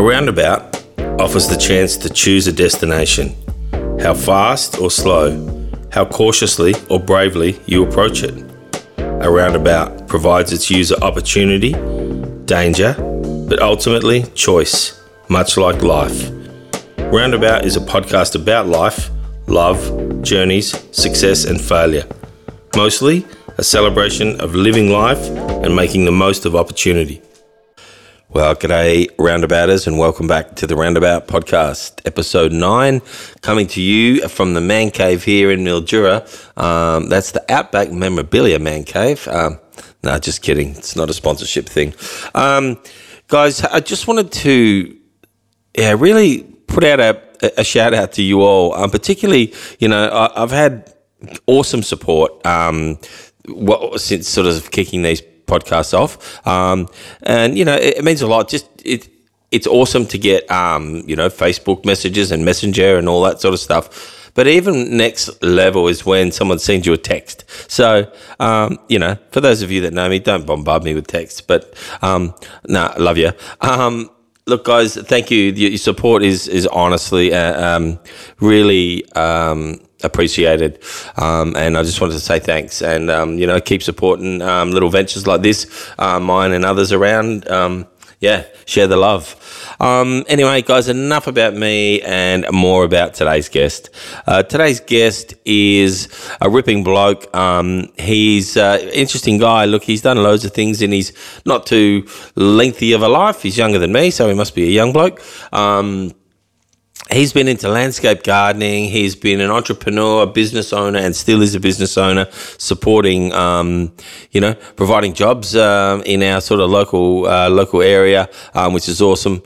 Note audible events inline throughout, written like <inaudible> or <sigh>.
A roundabout offers the chance to choose a destination, how fast or slow, how cautiously or bravely you approach it. A roundabout provides its user opportunity, danger, but ultimately choice, much like life. Roundabout is a podcast about life, love, journeys, success, and failure. Mostly a celebration of living life and making the most of opportunity. Well, g'day, roundabouters, and welcome back to the Roundabout Podcast, episode nine, coming to you from the man cave here in Mildura. Um, that's the Outback Memorabilia Man Cave. Um, no, just kidding. It's not a sponsorship thing. Um, guys, I just wanted to, yeah, really put out a, a shout out to you all. Um, particularly, you know, I, have had awesome support um, since sort of kicking these podcasts off. Um, and you know, it, it, means a lot. Just it, it's awesome to get um, you know Facebook messages and Messenger and all that sort of stuff. But even next level is when someone sends you a text. So, um, you know, for those of you that know me, don't bombard me with texts. But um, nah, love you. Um, look, guys, thank you. Your support is is honestly uh, um, really um, appreciated. Um, and I just wanted to say thanks and, um, you know, keep supporting um, little ventures like this, uh, mine and others around. Yeah, share the love. Um, anyway, guys, enough about me and more about today's guest. Uh, today's guest is a ripping bloke. Um, he's an uh, interesting guy. Look, he's done loads of things and he's not too lengthy of a life. He's younger than me, so he must be a young bloke. Um, he's been into landscape gardening. He's been an entrepreneur, a business owner, and still is a business owner, supporting, um, you know, providing jobs um, in our sort of local uh, local area, um, which is awesome.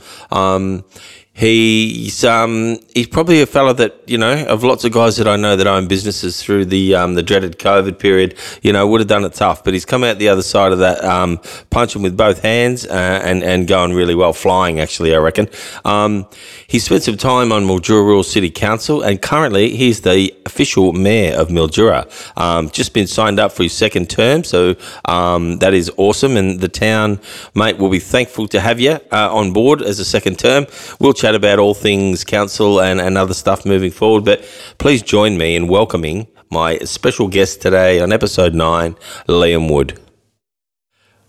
He's um, he's probably a fella that you know of lots of guys that I know that own businesses through the um, the dreaded COVID period. You know, would have done it tough, but he's come out the other side of that, um, punching with both hands uh, and and going really well, flying actually. I reckon. Um, he spent some time on Mildura Rural City Council, and currently he's the official mayor of Mildura. Um, just been signed up for his second term, so um, that is awesome. And the town, mate, will be thankful to have you uh, on board as a second term. We'll chat about all things council and, and other stuff moving forward. But please join me in welcoming my special guest today on episode nine, Liam Wood.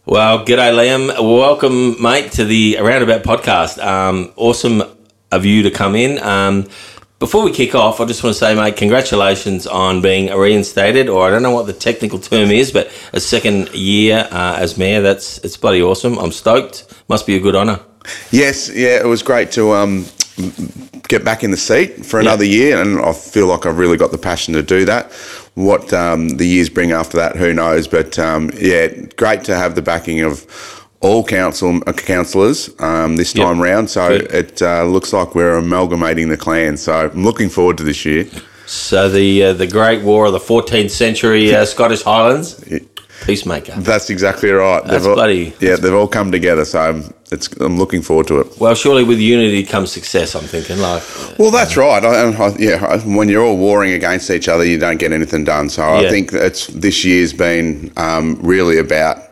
Well, g'day, Liam. Welcome, mate, to the Roundabout podcast. Um, awesome of you to come in. Um, before we kick off, I just want to say, mate, congratulations on being reinstated, or I don't know what the technical term is, but a second year uh, as mayor. That's it's bloody awesome. I'm stoked. Must be a good honour. Yes, yeah, it was great to um, get back in the seat for another year, and I feel like I've really got the passion to do that. What um, the years bring after that, who knows? But um, yeah, great to have the backing of all council uh, councillors um, this time yep. round. So Good. it uh, looks like we're amalgamating the clan. So I'm looking forward to this year. So the uh, the Great War of the 14th century uh, Scottish Highlands. Peacemaker. That's exactly right. That's they've all, bloody. Yeah, they've all come together, so I'm, it's, I'm looking forward to it. Well, surely with unity comes success. I'm thinking, like. Well, that's right. I, I, yeah, when you're all warring against each other, you don't get anything done. So yeah. I think it's this year's been um, really about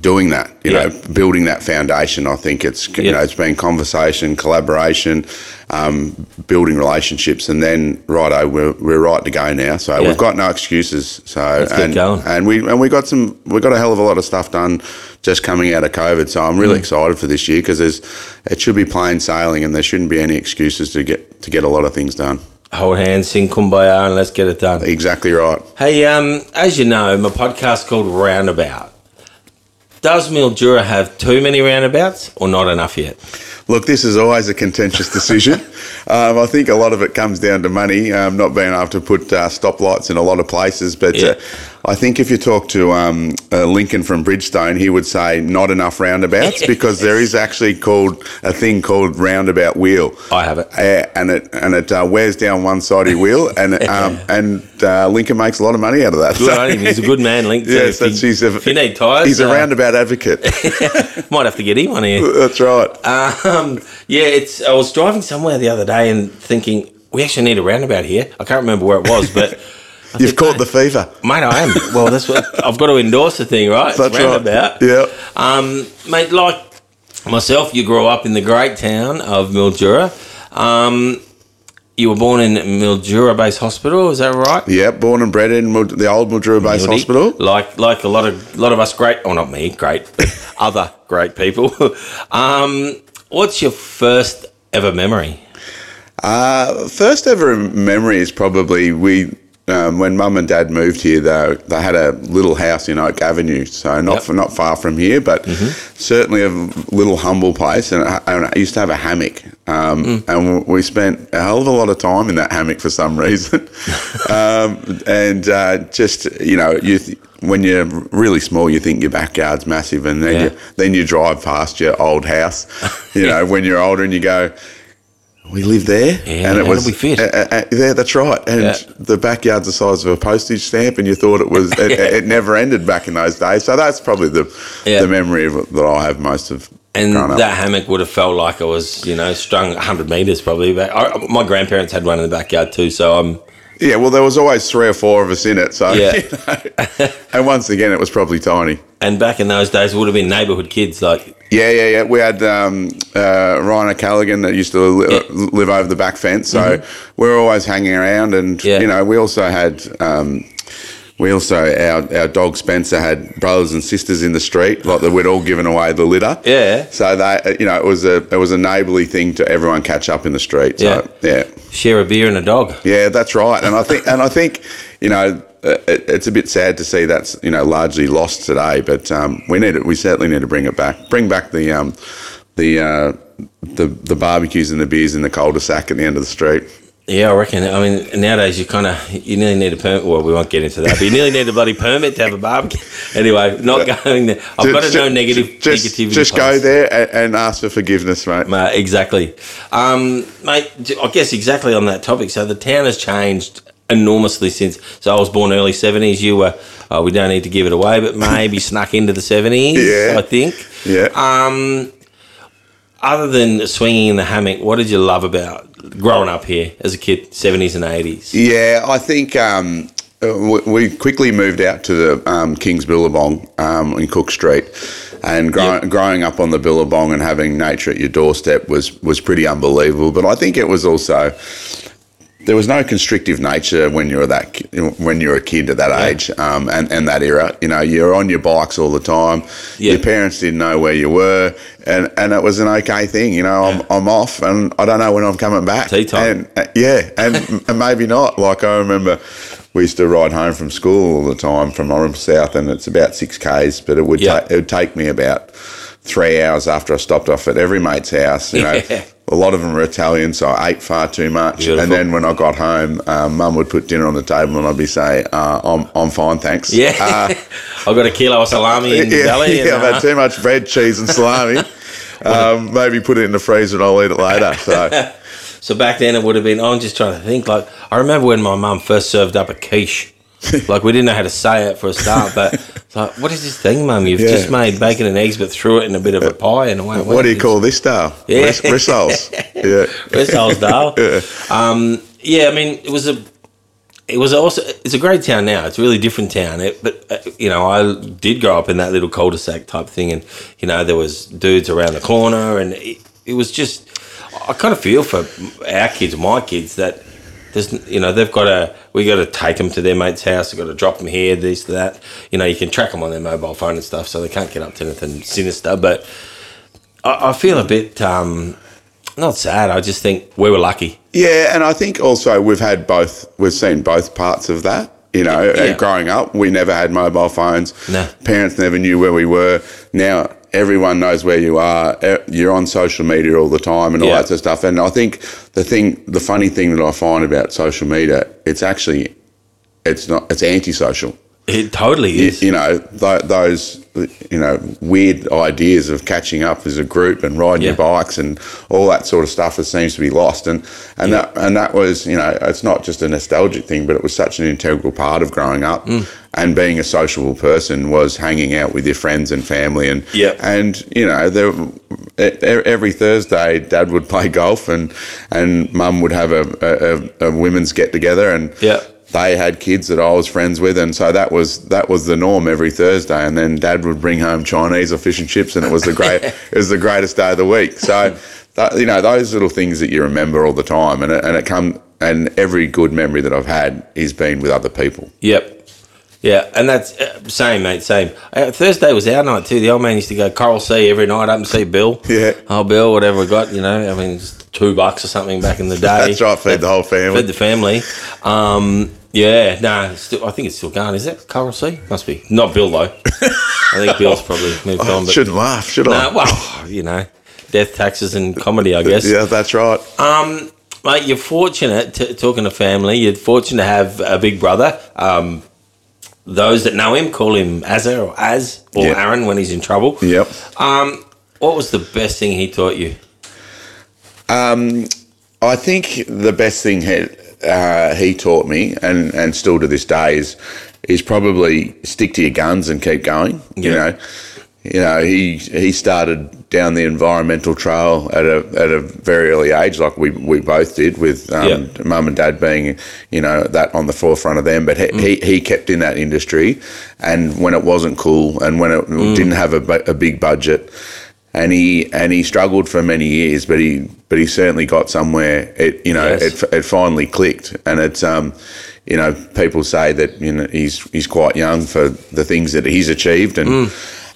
doing that, you yeah. know, building that foundation. I think it's you yeah. know it's been conversation, collaboration, um, building relationships, and then righto, we're, we're right to go now. So yeah. we've got no excuses. So Let's and, and we and we got some we got a hell of a lot of stuff done just coming out of COVID. So I'm really mm. excited for this year because there's it should be plain sailing, and there shouldn't be any excuses to get to get a lot of things done hold hands, sing kumbaya, and let's get it done. Exactly right. Hey, um, as you know, my podcast called Roundabout. Does Mildura have too many roundabouts or not enough yet? Look, this is always a contentious decision. <laughs> um, I think a lot of it comes down to money, um, not being able to put uh, stoplights in a lot of places. But yeah. uh, I think if you talk to um, uh, Lincoln from Bridgestone, he would say not enough roundabouts <laughs> because there is actually called a thing called roundabout wheel. I have it, uh, and it and it uh, wears down one side of your wheel, and <laughs> um, and uh, Lincoln makes a lot of money out of that. Good so, He's a good man, Lincoln. <laughs> yes, that's he, he's a, if you need tyres, he's a uh, roundabout advocate. Might have to get him on here. That's right. Um, yeah, it's. I was driving somewhere the other day and thinking we actually need a roundabout here. I can't remember where it was, but. <laughs> You've caught the fever, mate. I am. Well, that's what I've got to endorse the thing, right? That's right. About yeah, um, mate. Like Myself, you grew up in the great town of Mildura. Um, you were born in Mildura Base Hospital, is that right? Yeah, born and bred in Mil- the old Mildura Base? Hospital. Like like a lot of lot of us great, oh not me, great, <laughs> other great people. um, what's your first ever memory? Uh, first ever memory is probably we um, when mum and dad moved here. They they had a little house in Oak Avenue, so not Yep. for, not far from here, but certainly a little humble place. And I, and I used to have a hammock, um, and we spent a hell of a lot of time in that hammock for some reason. <laughs> um, and uh, just you know you. Th- when you're really small, you think your backyard's massive, and then Yeah. you then you drive past your old house. You <laughs> know, when you're older, and you go, we lived there, Yeah, and it was we fit? uh, uh, uh, yeah, that's right. And Yeah. the backyard's the size of a postage stamp, and you thought it was it, <laughs> it never ended back in those days. So that's probably the Yeah. the memory of that I have most of. And up. that hammock would have felt like it was, you know, strung 100 metres probably. But I, my grandparents had one in the backyard too, so I'm yeah, well, there was always three or four of us in it. So Yeah. <laughs> you know. <laughs> and once again, it was probably tiny. And back in those days, it would have been neighbourhood kids. Like, Yeah, yeah, yeah. We had um, uh, Ryan O'Callaghan that used to li- Yeah. Mm-hmm. live over the back fence, so we are always hanging around. And Yeah. you know, we also had um, we also our our dog Spencer had brothers and sisters in the street, like that we'd all given away the litter. Yeah. So they, you know, it was a it was a neighbourly thing to everyone catch up in the street. So, Yeah. yeah. share a beer and a dog. Yeah, that's right. And I think, and I think, you know, uh, it, it's a bit sad to see that's you know largely lost today. But um, we need it. We certainly need to bring it back. Bring back the um, the uh, the the barbecues and the beers in the cul-de-sac at the end of the street. Yeah, I reckon. I mean, nowadays you kind of you nearly need a permit. Well, we won't get into that, but you nearly need a bloody permit to have a barbecue. <laughs> Anyway, not going there. I've got to know negative Just, negativity. just go posts. there and, and ask for forgiveness, mate. Mate, exactly, um, mate. I guess exactly on that topic. So the town has changed enormously since. So I was born early seventies. You were. Oh, we don't need to give it away, but maybe <laughs> snuck into the seventies. Yeah. I think. Yeah. Um, other than swinging in the hammock, what did you love about growing up here as a kid, seventies and eighties? Yeah, I think um, uh, we- we quickly moved out to the um, King's Billabong um, in Cook Street, and grow- Yep. growing up on the Billabong and having nature at your doorstep was was pretty unbelievable. But I think it was also there was no constrictive nature when you were that when you were a kid at that Yeah. age um, and and that era. You know, you're on your bikes all the time. Yeah. Your parents didn't know where you were, and, and it was an okay thing. You know, I'm, I'm off, and I don't know when I'm coming back. Tea time. And uh, yeah, and, <laughs> and maybe not. Like I remember, we used to ride home from school all the time from Irymple South, and it's about six k's, but it would Yeah. ta- it would take me about three hours after I stopped off at every mate's house. You <laughs> know, Yeah. A lot of them were Italian, so I ate far too much. Beautiful. And then when I got home, um, Mum would put dinner on the table, and I'd be saying, uh, "I'm I'm fine, thanks." Yeah, Uh, <laughs> I've got a kilo of salami in the yeah, belly. yeah, and, I've uh, had too much bread, cheese, and salami. <laughs> um, maybe put it in the freezer and I'll eat it later. So. <laughs> So back then it would have been. I'm just trying to think. Like I remember when my mum first served up a quiche. <laughs> like we didn't know how to say it for a start, but it's like, what is this thing, mum? You've Yeah. just made bacon and eggs, but threw it in a bit of a pie and away. it What do you call this style? Yeah. Ris- Rissoles. <laughs> yeah. Rissoles, Dale. <laughs> Yeah. Um, yeah, I mean, it was a, it was also, it's a great town now. It's a really different town. It, but uh, you know, I did grow up in that little cul-de-sac type thing, and you know, there was dudes around the corner, and it, it was just, I kind of feel for our kids, my kids, that there's, you know, they've got to, we got to take them to their mate's house. We've got to drop them here, this, that. You know, you can track them on their mobile phone and stuff, so they can't get up to anything sinister. But I, I feel a bit, um, not sad. I just think we were lucky. Yeah, and I think also we've had both. We've seen both parts of that. You know, Yeah. growing up, we never had mobile phones. No. Parents never knew where we were. Now everyone knows where you are. You're on social media all the time and all Yeah. that sort of stuff. And I think the thing, the funny thing that I find about social media, it's actually, it's not, it's antisocial. It totally is. you know th- those you know weird ideas of catching up as a group and riding your bikes and all that sort of stuff that seems to be lost and and Yeah. that and that was you know it's not just a nostalgic thing but it was such an integral part of growing up Mm. And being a sociable person was hanging out with your friends and family and Yeah. and you know there every Thursday dad would play golf and and mum would have a, a, a women's get together and Yeah. they had kids that I was friends with, and so that was that was the norm every Thursday. And then Dad would bring home Chinese or fish and chips, and it was the great <laughs> it was the greatest day of the week. So, that, you know, those little things that you remember all the time, and it, and it come and every good memory that I've had is been with other people. Yep. Yeah, and that's uh, same, mate. Same. Uh, Thursday was our night too. The old man used to go Coral Sea every night up and see Bill. Yeah. Oh, Bill, whatever we got. You know, I mean, two bucks or something back in the <laughs> day. That's right, fed the whole family. Fed the family. Um, yeah, no, still, I think it's still going. Is it Coral Sea? Must be. Not Bill though. I think Bill's <laughs> probably moved on. But Shouldn't laugh, should I? no, well, you know, death, taxes, and comedy, I guess. Yeah, that's right. Um, mate, you're fortunate. To, talking to family, you're fortunate to have a big brother. Um, those that know him call him Azza or Az or Yeah. Aaron when he's in trouble. Yep. Um, what was the best thing he taught you? Um, I think the best thing he, uh, he taught me, and, and still to this day, is is probably stick to your guns and keep going. You know, you know he he started down the environmental trail at a at a very early age, like we, we both did, with um, Yeah. mum and dad being you know that on the forefront of them. But he, he, he kept in that industry, and when it wasn't cool, and when it didn't have a, a big budget, and he and he struggled for many years, but he but he certainly got somewhere. It you know Yes. it, it finally clicked, and it's um you know people say that you know he's he's quite young for the things that he's achieved and.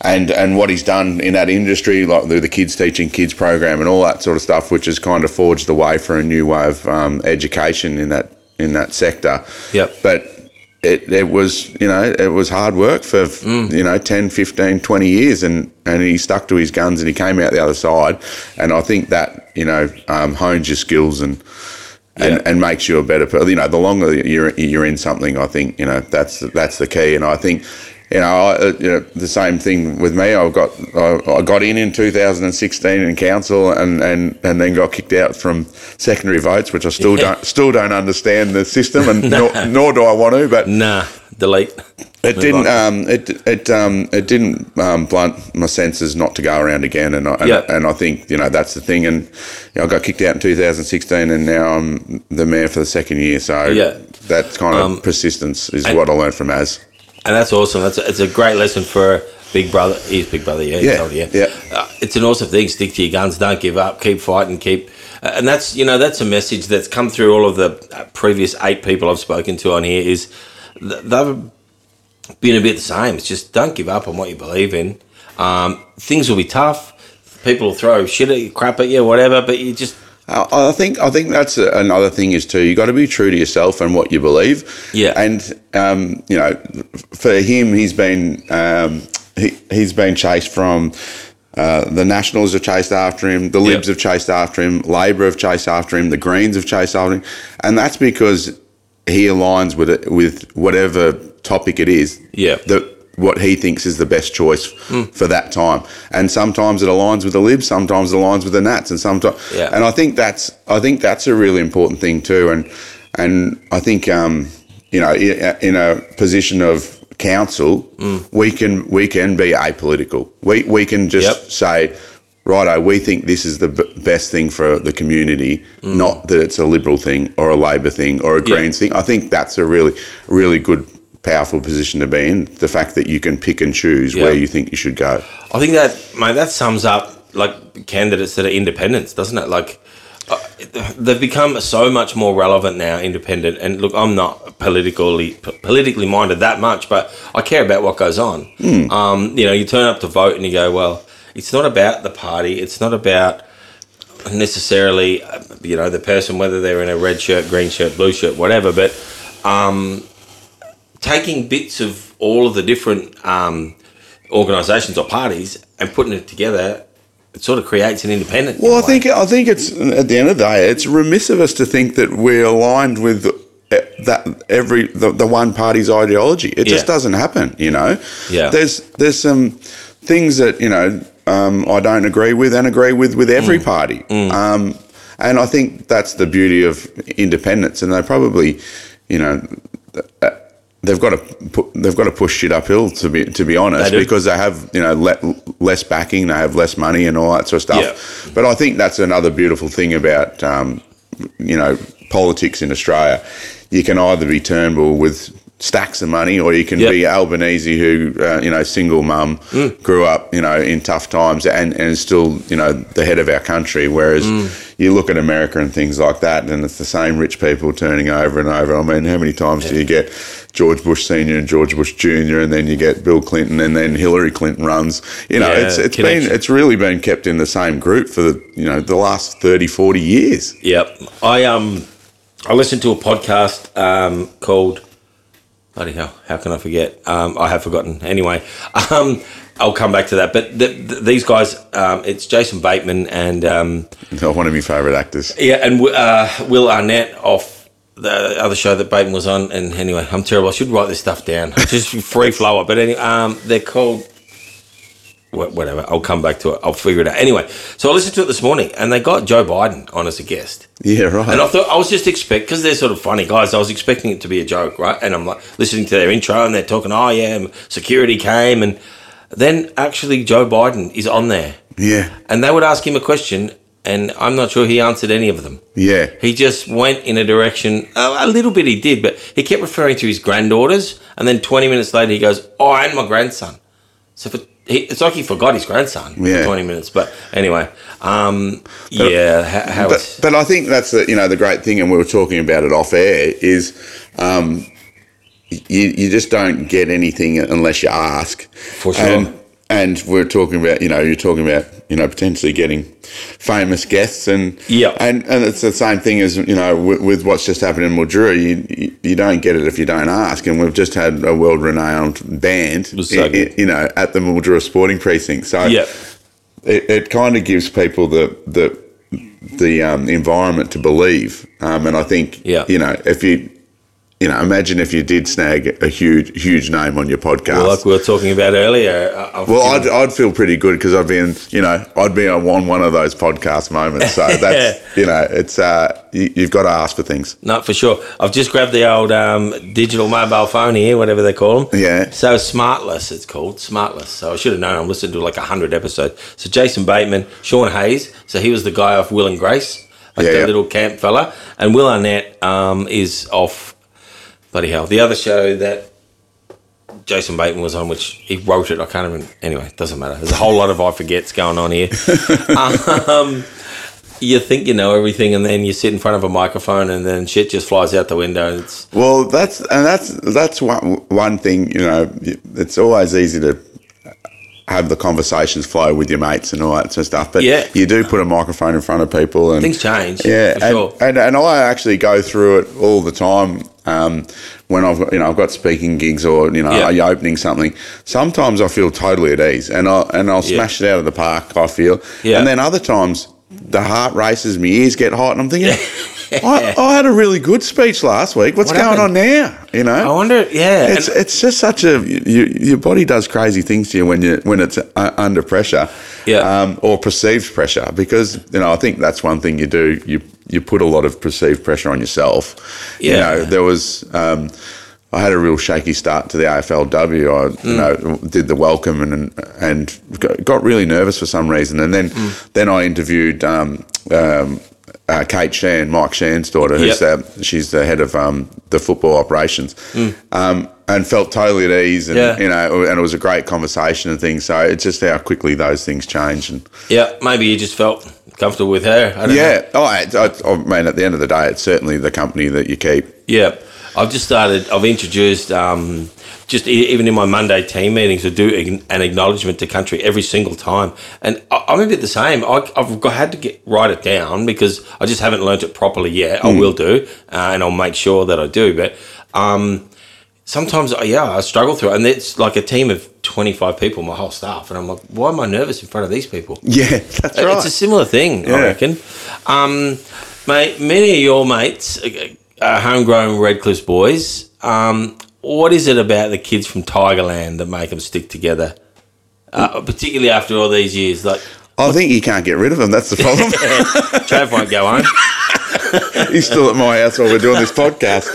And, and what he's done in that industry, like the, the kids teaching kids program and all that sort of stuff, which has kind of forged the way for a new way of um, education in that in that sector. Yep. But it, it was you know it was hard work for you know 10 15 20 years and and he stuck to his guns and he came out the other side and i think that you know um, hones your skills and and, Yeah. and makes you a better person you know the longer you're you're in something i think you know that's that's the key and i think you know, I, uh, you know, the same thing with me. I got I, I got in in 2016 in council, and, and, and then got kicked out from secondary votes, which I still don't still don't understand the system, and <laughs> nor, nor do I want to. But Nah, delete. it Move didn't. Um, it it um, it didn't um, blunt my senses not to go around again, and I, and, Yeah. and I think you know that's the thing. And you know, I got kicked out in 2016, and now I'm the mayor for the second year. So Yeah. that kind of Um, persistence is and- what I learned from Az. And that's awesome. That's a, it's a great lesson for big brother. He's big brother, yeah. Yeah, yeah. yeah. Uh, it's an awesome thing. Stick to your guns. Don't give up. Keep fighting. Keep. Uh, and that's you know that's a message that's come through all of the uh, previous eight people I've spoken to on here. Is th- they've been a bit the same. It's just don't give up on what you believe in. Um, things will be tough. People will throw shit at you, crap at you, whatever. But you just I I think I think that's a, another thing is too. You got to be true to yourself and what you believe. Yeah. And um, you know, for him, he's been um, he he's been chased from. Uh, the Nationals have chased after him. The Libs Yep. have chased after him. Labor have chased after him. The Greens have chased after him, and that's because he aligns with it with whatever topic it is. Yeah. What he thinks is the best choice hmm. for that time. And sometimes it aligns with the Libs, sometimes it aligns with the Nats, and sometimes. Yeah. And I think that's I think that's a really important thing too. And and I think um, you know in a position of council, hmm. we can we can be apolitical. We we can just Yep. say. Righto, we think this is the b- best thing for the community, hmm. not that it's a Liberal thing or a Labor thing or a Yeah. Greens thing. I think that's a really, really good, powerful position to be in. The fact that you can pick and choose Yeah. where you think you should go. I think that, mate, that sums up like candidates that are independents, doesn't it? Like uh, they've become so much more relevant now, independent. And look, I'm not politically p- politically minded that much, but I care about what goes on. Um, you know, you turn up to vote and you go, well, it's not about the party. It's not about necessarily, uh, you know, the person whether they're in a red shirt, green shirt, blue shirt, whatever. But um, taking bits of all of the different um, organisations or parties and putting it together, it sort of creates an independent. Well, I in way. think I think it's at the end of the day, it's remiss of us to think that we're aligned with eh, that every the, the one party's ideology. It just doesn't happen, you know. Yeah. There's there's some things that you know um, I don't agree with and agree with with Mm. every party. Um, and I think that's the beauty of independence, and they probably, you know. uh, They've got to put, they've got to push shit uphill to be to be honest They because they have you know le- less backing, they have less money and all that sort of stuff. Yeah. But I think that's another beautiful thing about um, you know politics in Australia. you can either be Turnbull with stacks of money, or you can Yep. be Albanese, who uh, you know, single mum, grew up, you know, in tough times, and and is still, you know, the head of our country. Whereas you look at America and things like that, and it's the same rich people turning over and over. I mean, how many times do you get George Bush Senior and George Bush Junior, and then you get Bill Clinton, and then Hillary Clinton runs? You know, Yeah, it's it's connection. been it's really been kept in the same group for the you know the last 30, 40 years. Yep. I um I listened to a podcast um called bloody hell, how can I forget? Um, I have forgotten. Anyway, um, I'll come back to that. But th th these guys, um, it's Jason Bateman and um, One of my favourite actors. yeah, and uh, Will Arnett off the other show that Bateman was on. And anyway, I'm terrible. I should write this stuff down. Just free flow it. But anyway, um, they're called. Wha- Whatever, I'll come back to it. I'll figure it out. Anyway, so I listened to it this morning, and they got Joe Biden on as a guest. Yeah, right. And I thought I was just expect because they're sort of funny guys. I was expecting it to be a joke, right? And I'm like listening to their intro, and they're talking, "Oh yeah, security came," and then actually Joe Biden is on there, yeah, and they would ask him a question, and I'm not sure he answered any of them. yeah, He just went in a direction, a little bit he did, but he kept referring to his granddaughters, and then 20 minutes later he goes, "Oh, and my grandson." So for, he, it's like he forgot his grandson Yeah. for 20 minutes. But anyway, um, yeah, how, how but but I think that's the you know the great thing, and we were talking about it off air is. Um, you, you just don't get anything unless you ask. For sure. And, and we're talking about, you know, you're talking about, you know, potentially getting famous guests, and Yeah. and and it's the same thing as you know with, with what's just happened in Mildura. You, you don't get it if you don't ask, and we've just had a world renowned band, so you know, at the Mildura Sporting Precinct. So yeah. it, it kind of gives people the the the um, environment to believe, um, and I think Yeah. you know if you you know imagine if you did snag a huge huge name on your podcast. Well, like we were talking about earlier. uh, I've well, I'd, I'd feel pretty good because I've been, you know, I'd be on one, one of those podcast moments. So <laughs> that's, you know, it's, uh, you, you've got to ask for things. no, for sure. I've just grabbed the old um, digital mobile phone here, whatever they call them. Yeah. So Smartless, it's called Smartless. So I should have known. I'm listening to like hundred episodes. So Jason Bateman, Sean Hayes. So he was the guy off Will and Grace, like Yeah, the yeah. little camp fella, and Will Arnett um, is off. Bloody hell! The other show that Jason Bateman was on, which he wrote it. I can't even. Anyway, it doesn't matter. There's a whole lot of I forgets going on here. <laughs> um, you think you know everything, and then you sit in front of a microphone, and then shit just flies out the window. It's Well, that's, and that's, that's one, one thing, you know, it's always easy to have the conversations flow with your mates and all that sort of stuff. But Yeah. you do put a microphone in front of people and things change. Yeah, for and, sure. and and I actually go through it all the time. Um, when I've got, you know I've got speaking gigs or you know Yeah. are you opening something, sometimes I feel totally at ease and I and I'll Yeah. smash it out of the park. I feel, Yeah. and then other times the heart races, my ears get hot, and I'm thinking. I, <laughs> I had a really good speech last week. What's What going on now? You know, I wonder. Yeah, it's and- it's just such a you, your body does crazy things to you when you when it's uh, under pressure, Yeah. um, or perceived pressure. Because you know, I think that's one thing you do. You you put a lot of perceived pressure on yourself. Yeah. You know, there was. Um, I had a real shaky start to the AFLW. I, Mm. you know, did the welcome and and got- really nervous for some reason. And then Mm. then I interviewed um, um, uh, Kate Sheahan, Mike Sheahan's daughter, who's Yep. uh, she's the head of um, the football operations, um, and felt totally at ease, and Mm. Yeah. you know, and it was a great conversation and things. So it's just how quickly those things change, and yeah. Maybe you just felt comfortable with her. Don't know. yeah, oh, I, I, I mean, at the end of the day, it's certainly the company that you keep. Yeah, I've just started. I've introduced um, just e- even in my Monday team meetings, I do an acknowledgement to country every single time, and I, I'm a bit the same. I, I've got, had to get write it down because I just haven't learnt it properly yet. I will do, uh, and I'll make sure that I do. But um, sometimes, yeah, I struggle through it, and it's like a team of 25 people, my whole staff, and I'm like, why am I nervous in front of these people? <laughs> Yeah, that's right. It's a similar thing, Yeah. I reckon. Um, mate, many of your mates are homegrown Red Cliffs boys. Um, what is it about the kids from Tigerland that make them stick together? Uh, particularly after all these years, like I think you can't get rid of them. That's the problem. <laughs> Trav won't go home. <laughs> He's still at my house while we're doing this podcast.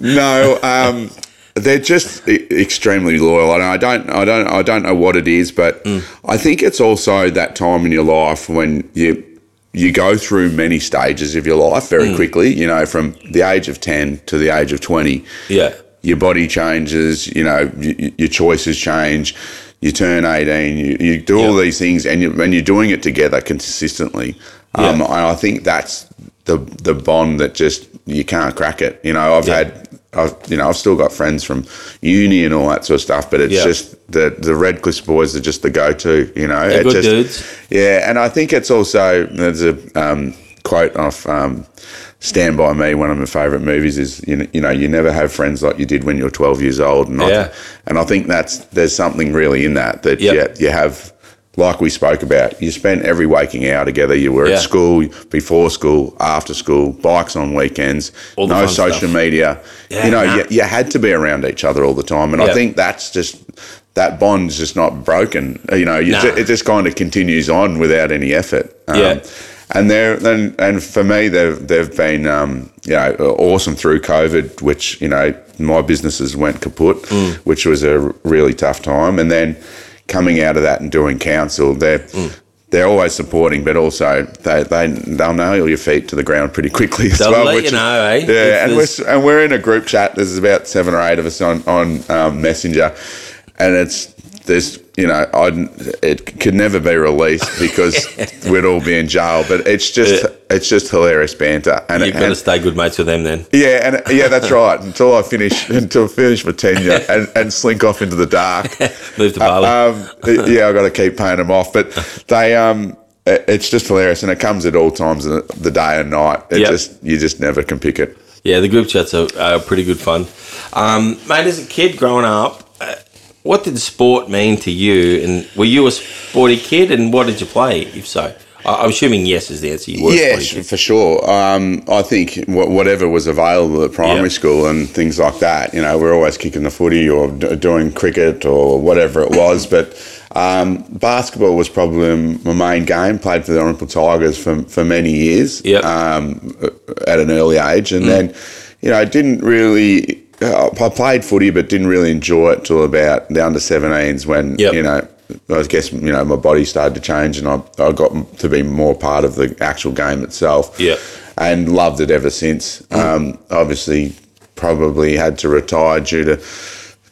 No, um, they're just extremely loyal, and I don't, I don't, I don't know what it is, but I think it's also that time in your life when you you go through many stages of your life Mm. very quickly. You know, from the age of ten to the age of twenty Yeah. your body changes, you know, y- your choices change. You turn 18, you, you do all Yeah. these things, and, you, and you're doing it together consistently. Um, and I think that's the the bond that just you can't crack it. You know, I've Yeah. had, I've, you know, I've still got friends from uni and all that sort of stuff, but it's Yeah. just the the Red Cliffs boys are just the go to. You know, They're good just- dudes. yeah, and I think it's also there's a um, quote off um, Stand by Me. One of my favourite movies is you know, you know you never have friends like you did when you were 12 years old, and Yeah. I, and I think that's there's something really in that that Yep. you, you have. Like we spoke about, you spent every waking hour together. You were Yeah. at school, before school, after school, bikes on weekends, All the no social stuff. media. Yeah, you know, nah. you, you had to be around each other all the time, and Yeah. I think that's just that bond's just not broken. You know, you Nah. ju- it just kind of continues on without any effort. Um, Yeah. And they're and, and for me, they've they've been um, you know awesome through COVID, which you know my businesses went kaput, Mm. which was a really tough time. And then coming out of that and doing council, they're Mm. they're always supporting, but also they they they'll nail your feet to the ground pretty quickly as They'll well. let which you know, eh? Yeah, and we're and we're in a group chat. There's about seven or eight of us on on um, Messenger, and it's there's you know I'd, it could never be released because <laughs> we'd all be in jail. But it's just it's just hilarious banter, and, You've got to stay good mates with them then. yeah, and <laughs> yeah, that's right. Until I finish until I finish my tenure and, and slink off into the dark. Move to Bali. Um, yeah, I've got to keep paying them off, but they um. It's just hilarious, and it comes at all times of the day and night. It Yep. just you just never can pick it. Yeah, the group chats are, are pretty good fun. Um, mate, as a kid growing up, what did sport mean to you? And were you a sporty kid? And what did you play, if so? I'm assuming yes is the answer. You were Yeah, for sure. Um, I think whatever was available at primary Yeah. school and things like that, you know, we're always kicking the footy or doing cricket or whatever it was. But um, basketball was probably my main game. Played for the Olympia Tigers for, for many years Yep. um, at an early age. And then, you know, I didn't really. Uh, I played footy, but didn't really enjoy it till about the under 17s when, Yep. you know, I guess you know my body started to change, and I, I got to be more part of the actual game itself. Yeah. and loved it ever since. Um, obviously, probably had to retire due to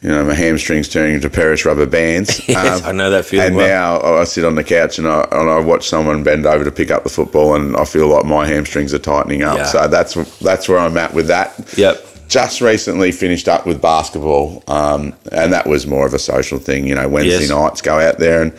you know my hamstrings turning into Paris rubber bands. <laughs> Yes, I know that feeling And well. now I sit on the couch and I and I watch someone bend over to pick up the football, and I feel like my hamstrings are tightening up. Yeah. So that's that's where I'm at with that Yep. Just recently finished up with basketball, um, and that was more of a social thing. You know, Wednesday Yes. nights go out there and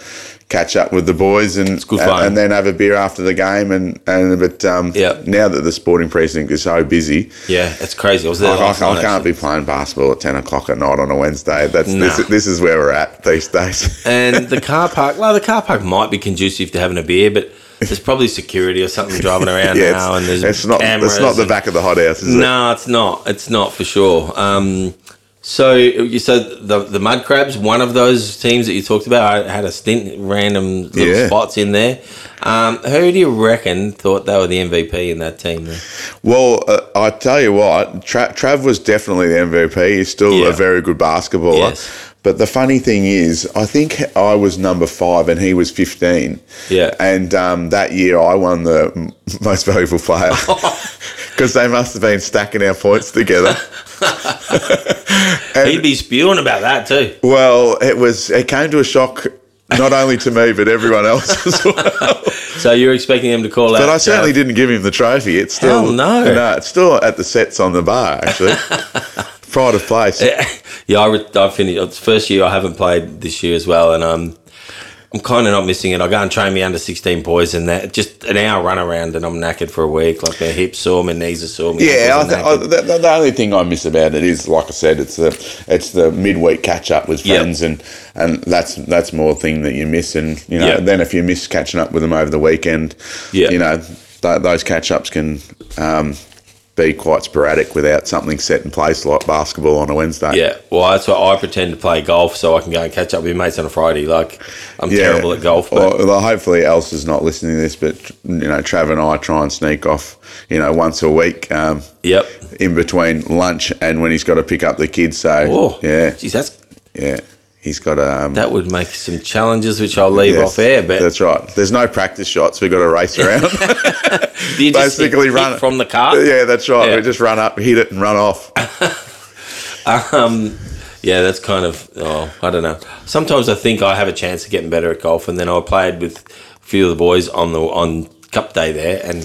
catch up with the boys, and and, and then have a beer after the game. And and but um, Yeah. now that the sporting precinct is so busy, Yeah, it's crazy. I I, I, I can't actually. be playing basketball at ten o'clock at night on a Wednesday. That's Nah. this, this is where we're at these days. And <laughs> the car park, well, the car park might be conducive to having a beer, but there's probably security or something driving around <laughs> yeah, now, and there's it's, not cameras. it's not the and- back of the hot house, is it? No, it's not. It's not for sure. Um, so you said the the Mud Crabs, one of those teams that you talked about, I had a stint, random little Yeah. spots in there. Um, who do you reckon thought they were the MVP in that team? There? Well, uh, I tell you what, Tra- Trav was definitely the MVP. He's still Yeah. a very good basketballer. Yes. But the funny thing is, I think I was number five and he was 15. Yeah. And um, that year I won the most valuable player <laughs> because they must have been stacking our points together. <laughs> He'd be spewing about that too. well, it was it came to a shock not only to me but everyone else as well. <laughs> So you're expecting him to call out? But I certainly uh, didn't give him the trophy. It's still Hell no. no, it's still at the sets on the bar actually. Pride of place. <laughs> yeah, I, re- I finished. It's first year I haven't played this year as well, and um, I'm kind of not missing it. I go and train me under 16 boys, and that just an hour run around, and I'm knackered for a week. Like my hips sore, my knees are sore. My Yeah, I th- I, the, the- only thing I miss about it is, like I said, it's the it's the midweek catch up with Yep. friends, and and that's that's more thing that you miss, and you know, Yep. then if you miss catching up with them over the weekend, Yeah. you know, th- those catch ups can um, be quite sporadic without something set in place like basketball on a Wednesday. Yeah, well, that's why I pretend to play golf so I can go and catch up with mates on a Friday. Like, I'm terrible at golf, but Well, well, hopefully, Elsa's not listening to this, but you know, Trav and I try and sneak off, you know, once a week. Um, yep. in between lunch and when he's got to pick up the kids. So Oh, yeah, geez, that's yeah, he's got a. Um, That would make some challenges, which I'll leave yes, off air. But that's right. There's no practice shots. We've got to race around. do <laughs> you just basically hit- run hit from the car. yeah, that's right. Yeah. We just run up, hit it, and run off. <laughs> Um, yeah, that's kind of. Oh, I don't know. Sometimes I think I have a chance of getting better at golf, and then I played with a few of the boys on the on Cup Day there, and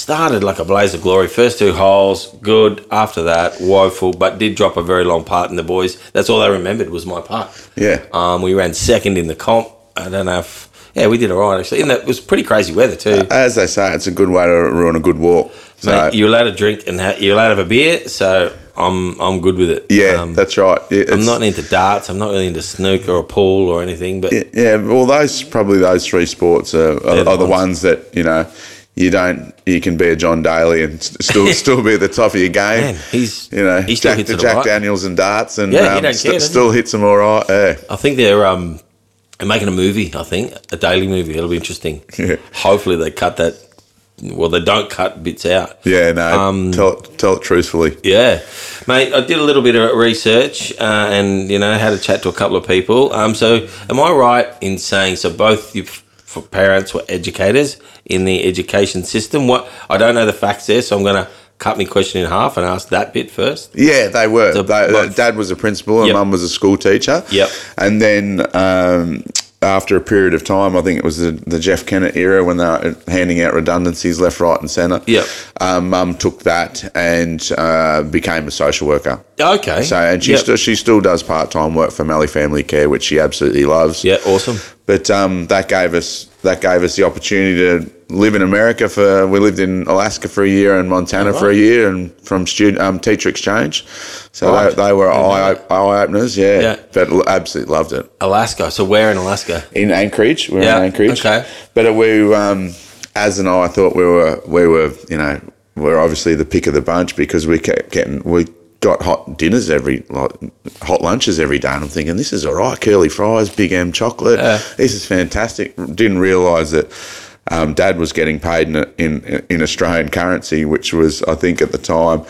started like a blaze of glory. First two holes, good. After that, woeful, but did drop a very long part in the boys. That's all they remembered was my part. Yeah. Um, we ran second in the comp. I don't know if. Yeah, we did all right actually. And it was pretty crazy weather too. As they say, it's a good way to ruin a good walk. So, Mate, you're allowed to drink and ha- you're allowed to have a beer, so I'm I'm good with it. yeah, Um, that's right. Yeah, I'm not into darts. I'm not really into snooker or pool or anything. But Yeah, well, those probably those three sports are, are, the are the ones. ones that you know you don't you can be a John Daly and still <laughs> still be at the top of your game. Man, he's- you know he still Jack, hits the Jack alright. Daniels and darts and Yeah, he um, st- care, still hits them all right. Yeah. I think they're um they're making a movie. I think a Daly movie. It'll be interesting. Yeah. Hopefully they cut that. Well, they don't cut bits out. Yeah, no, Um, tell it, tell it truthfully. Yeah, mate. I did a little bit of research uh, and you know had a chat to a couple of people. Um, so am I right in saying so? Both your f- parents were educators in the education system. What I don't know the facts there, so I'm going to cut my question in half and ask that bit first. Yeah, they were. So They- both. Dad was a principal and Yep. Mum was a school teacher. Yep. And then um, after a period of time, I think it was the, the Jeff Kennett era when they were handing out redundancies left, right, and centre. Yep. Um, Mum took that and uh, became a social worker. Okay. So and she Yep. still she still does part time work for Mallee Family Care, which she absolutely loves. yeah, awesome. But um, that gave us that gave us the opportunity to live in America for. We lived in Alaska for a year and Montana for a year, and from student um, teacher exchange. So Right. they, they were eye, eye openers. Yeah, Yeah. but l- absolutely loved it. Alaska. So where in Alaska? In Anchorage, we were Yeah, in Anchorage. okay. But we, um, Az and I thought we were we were you know we are obviously the pick of the bunch because we kept getting we. Got hot dinners every, like, hot lunches every day, and I'm thinking this is all right. Curly fries, Big M chocolate. Yeah. This is fantastic. Didn't realise that um, Dad was getting paid in, in in Australian currency, which was I think at the time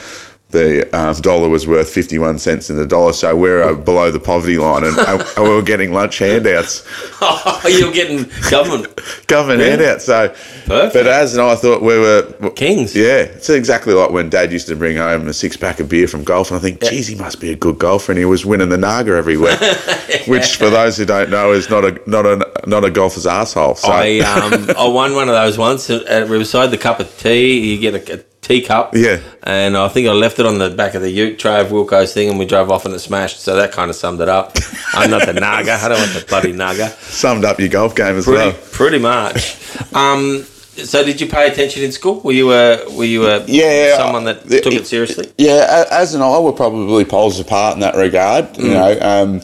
the um, dollar was worth 51 cents in the dollar. So we're uh, below the poverty line, and, and we were getting lunch handouts Oh, <laughs> you're getting government government Yeah. handout. So, Perfect. but Az and I thought we were Kings. Yeah, it's exactly like when Dad used to bring home a six pack of beer from golf, and I think, geez, he must be a good golfer, and he was winning the Naga every week. <laughs> Which, for those who don't know, is not a not a not a golfer's asshole. So I um I won one of those once at at Riverside. The cup of tea, you get a, a teacup. Yeah. And I think I left it on the back of the Ute tray of Wilco's thing, and we drove off and it smashed. So that kind of summed it up. I'm not the Naga. I don't want the bloody Naga. summed up your golf game as Pretty, well. pretty much. Um. So did you pay attention in school? Were you a were you a Yeah, someone that took it seriously? Yeah, Az and I were probably poles apart in that regard. Mm. You know, um,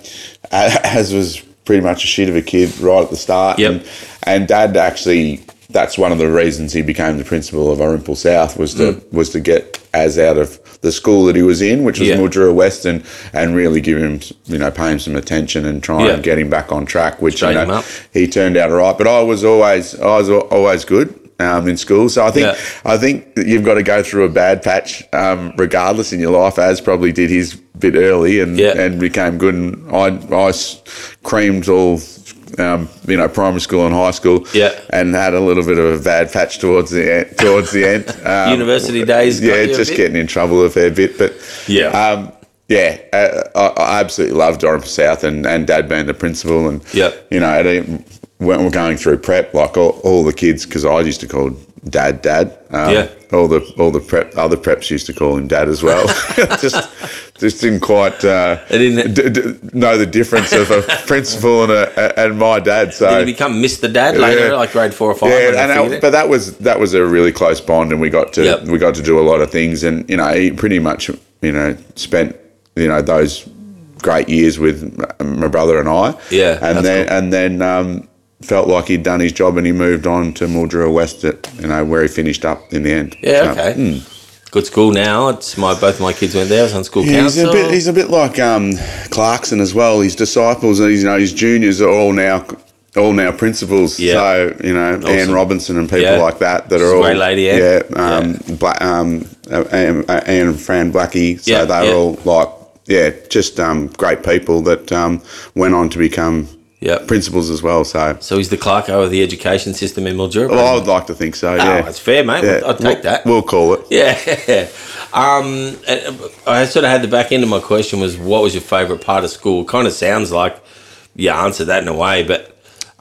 Az was pretty much a shit of a kid right at the start. Yep. And, and Dad actually, that's one of the reasons he became the principal of Irymple South was to was to get Az out of the school that he was in, which was Mm. Yeah. Mildura West, and, really give him, you know, pay him some attention and try Yeah. and get him back on track. Which you know, he turned out all right. But I was always I was always good. Um, in school, so I think Yeah. I think you've got to go through a bad patch, um, regardless in your life. Az probably did his bit early, and Yeah. and became good. And I creamed all, um, you know, primary school and high school. Yeah. and had a little bit of a bad patch towards the end, towards the end. <laughs> Um, University days Yeah, just getting in trouble a fair bit, but Yeah. um, yeah, uh, I, I absolutely loved Irymple South and, and Dad being the principal, and Yep. you know, when we're going through prep, like all, all the kids, because I used to call Dad Dad. Um, Yeah. All the all the prep other preps used to call him Dad as well. <laughs> <laughs> just just didn't quite uh, didn't- d- d- know the difference of a <laughs> principal and a, and my dad. So Did you become Mr. Dad later, Yeah. like grade four or five? yeah, and I, but that was that was a really close bond, and we got to Yep. we got to do a lot of things, and you know, he pretty much you know spent you know those great years with my brother and I. Yeah, and that's then cool. and then um, felt like he'd done his job, and he moved on to Mildura West, at, you know, where he finished up in the end. Yeah, So, okay. hmm. Good school now. It's my both my kids went there. I was on school Yeah, he's a bit. He's a bit like um, Clarkson as well. His disciples, and his, you know, his juniors are all now, all now principals. Yeah. So you know, Anne Robinson and people Yeah. like that that She's are all great lady, Anne. Yeah. Um, Bla- um, uh, Anne, uh, Anne and Fran Blackie. So Yeah, they're yeah. all like yeah, just um, great people that um, went on to become Yep. principals as well. So, So he's the Clarko of the education system in Mildura. well, I would like to think so. Oh, Yeah, it's fair, mate. Yeah. I'd take We'll- that. We'll call it. Yeah. <laughs> Um, I sort of had the back end of my question was, what was your favourite part of school? Kind of sounds like you answered that in a way, but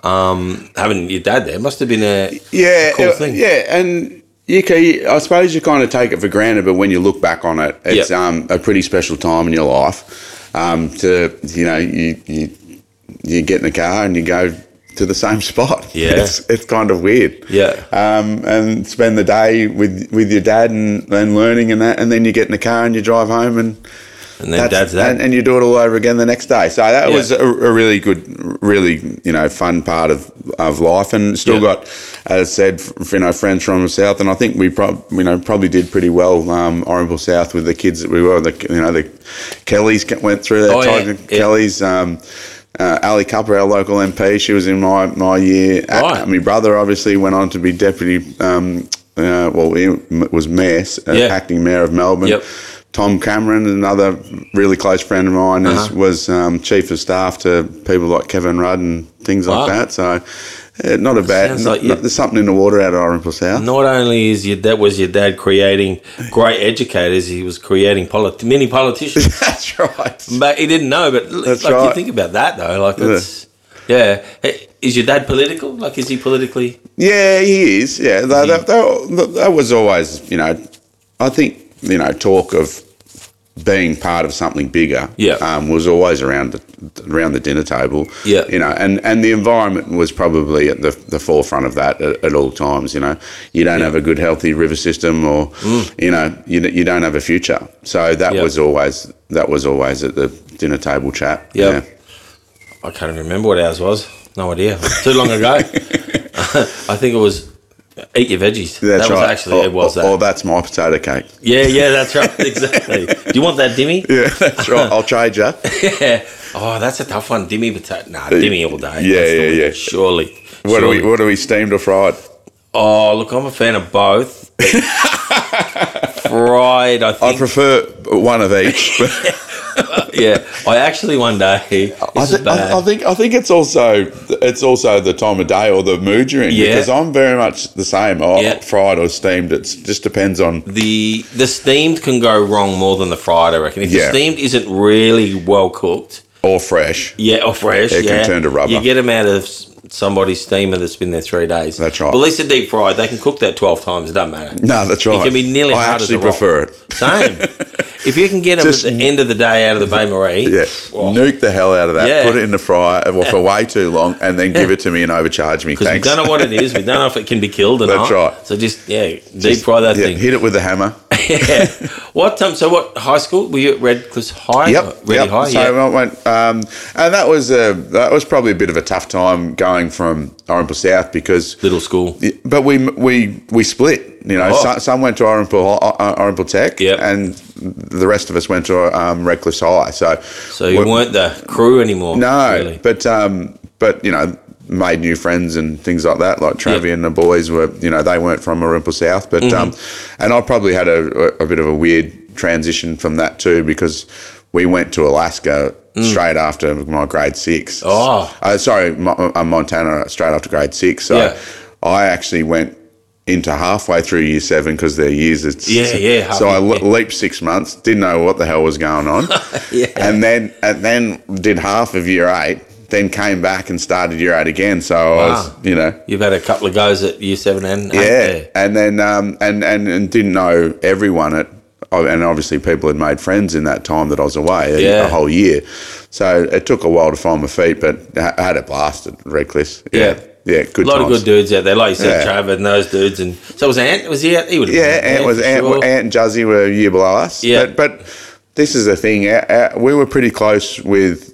um, having your dad there must have been a, yeah, a cool uh, thing. Yeah, and you can, I suppose you kind of take it for granted, but when you look back on it, it's Yep. um, a pretty special time in your life. Um, to you know, you, you you get in the car and you go to the same spot. <laughs> Yeah. it's, it's kind of weird. Yeah. um, and spend the day with with your dad and, and learning and that, and then you get in the car and you drive home and. And then dad's that. And, and you do it all over again the next day. So that Yeah. was a, a really good, really you know fun part of, of life, and still Yeah. got, as I said, f- you know friends from the south, and I think we prob- you know probably did pretty well um, Irymple South with the kids that we were. The you know the Kellys went through that Oh. Tiger Yeah. Kellys. Um, uh, Ali Cupper, our local MP, she was in my, my year. Right. my brother obviously went on to be deputy, um, uh, well, he was mayor, uh, Yeah. acting mayor of Melbourne. Yep. Tom Cameron, another really close friend of mine, Uh-huh. was um, chief of staff to people like Kevin Rudd and things Wow. like that. So, Uh, not a bad. Not- like you- not- there's something in the water out of Irymple South. Not only is your that was your dad creating great educators, he was creating polit- many politicians. <laughs> That's right. but he didn't know. But That's like you right. think about that though, like that's yeah. Hey, Is your dad political? Like, is he politically? Yeah, he is. Yeah, that, he- that, that, that was always, you know, I think, you know, talk of being part of something bigger Yeah. um, was always around the, around the dinner table. Yeah. You know, and, and the environment was probably at the, the forefront of that at, at all times. You know, you don't have a good, healthy river system or, you know, you, you don't have a future. So that Mm. Yeah. was always, that was always at the dinner table chat. Yeah. Yeah. I can't even remember what ours was. No idea. Too long ago. <laughs> <laughs> I think it was eat your veggies. That's that was right. actually or, it oh, was or- that. or that's my potato cake. yeah, yeah, that's <laughs> right. Exactly. Do you want that dimmy? Yeah, that's right. I'll trade you. <laughs> Yeah. Oh, that's a tough one. Dimmy potato. Nah, dimmy all day. Yeah, That's yeah, one. yeah. Surely. What are we? What are we? Steamed or fried? Oh, look, I'm a fan of both. <laughs> Fried, I I prefer one of each. Yeah, I actually one day. <laughs> I, bad. I, I think I think it's also it's also the time of day or the mood you're in Yeah. because I'm very much the same. Yeah. fried or steamed. It just depends on. the the steamed can go wrong more than the fried. I reckon if Yeah. the steamed isn't really well cooked, Or fresh. yeah, or fresh, It can turn to rubber. You get them out of somebody's steamer that's been there three days. That's right. But at least a deep fried, they can cook that twelve times. It doesn't matter. No, that's right. It can be nearly I hard actually as a rock. prefer it. Same. <laughs> if you can get them Just- at the end of the day out of the Bain Marie, Yeah, oh, nuke the hell out of that. Yeah. Put it in the fryer well, for way too long, and then give it to me and <laughs> overcharge me. because we don't know what it is. We don't know if it can be killed or That's not. right. So just yeah, deep fry that yeah, thing. hit it with a hammer. <laughs> yeah. What um? So what high school were you at? Red Cliffs High. Yep, Ready yep. High. So yeah. I went, um, and that was a that was probably a bit of a tough time going from Irymple South because, Little school. but we we we split. You know, Oh. some, some went to Irymple uh, Tech, Yep. and the rest of us went to um, High. So, So you we- weren't the crew anymore. no, really. but um, but you know, made new friends and things like that. Like Travi Yeah. and the boys were, you know, they weren't from Irymple South, but um, Mm-hmm. and I probably had a, a bit of a weird transition from that too because we went to Alaska. Straight after my grade six. Mm. Oh. Uh, sorry, Mo- uh, Montana. Straight after grade six. So Yeah. I actually went into halfway through year seven because their years. It's, Yeah, yeah, So I le- yeah. leaped six months. Didn't know what the hell was going on <laughs> Yeah. and then and then did half of year eight. Then came back and started year eight again. So I was, you know, You've had a couple of goes at year seven and eight yeah. there. And then um, and, and and didn't know everyone at, and obviously people had made friends in that time that I was away a, Yeah. a whole year. So it took a while to find my feet, but I had a blast at Red Cliffs. Yeah, Yeah. yeah, good A lot times. of good dudes out there, like you said, Yeah. And those dudes, and so was Ant. Was he? Out? He would. have Yeah, Ant was Ant, sure. Ant and Juzzy were a year below us. Yeah. But, but this is the thing. Our, our, we were pretty close with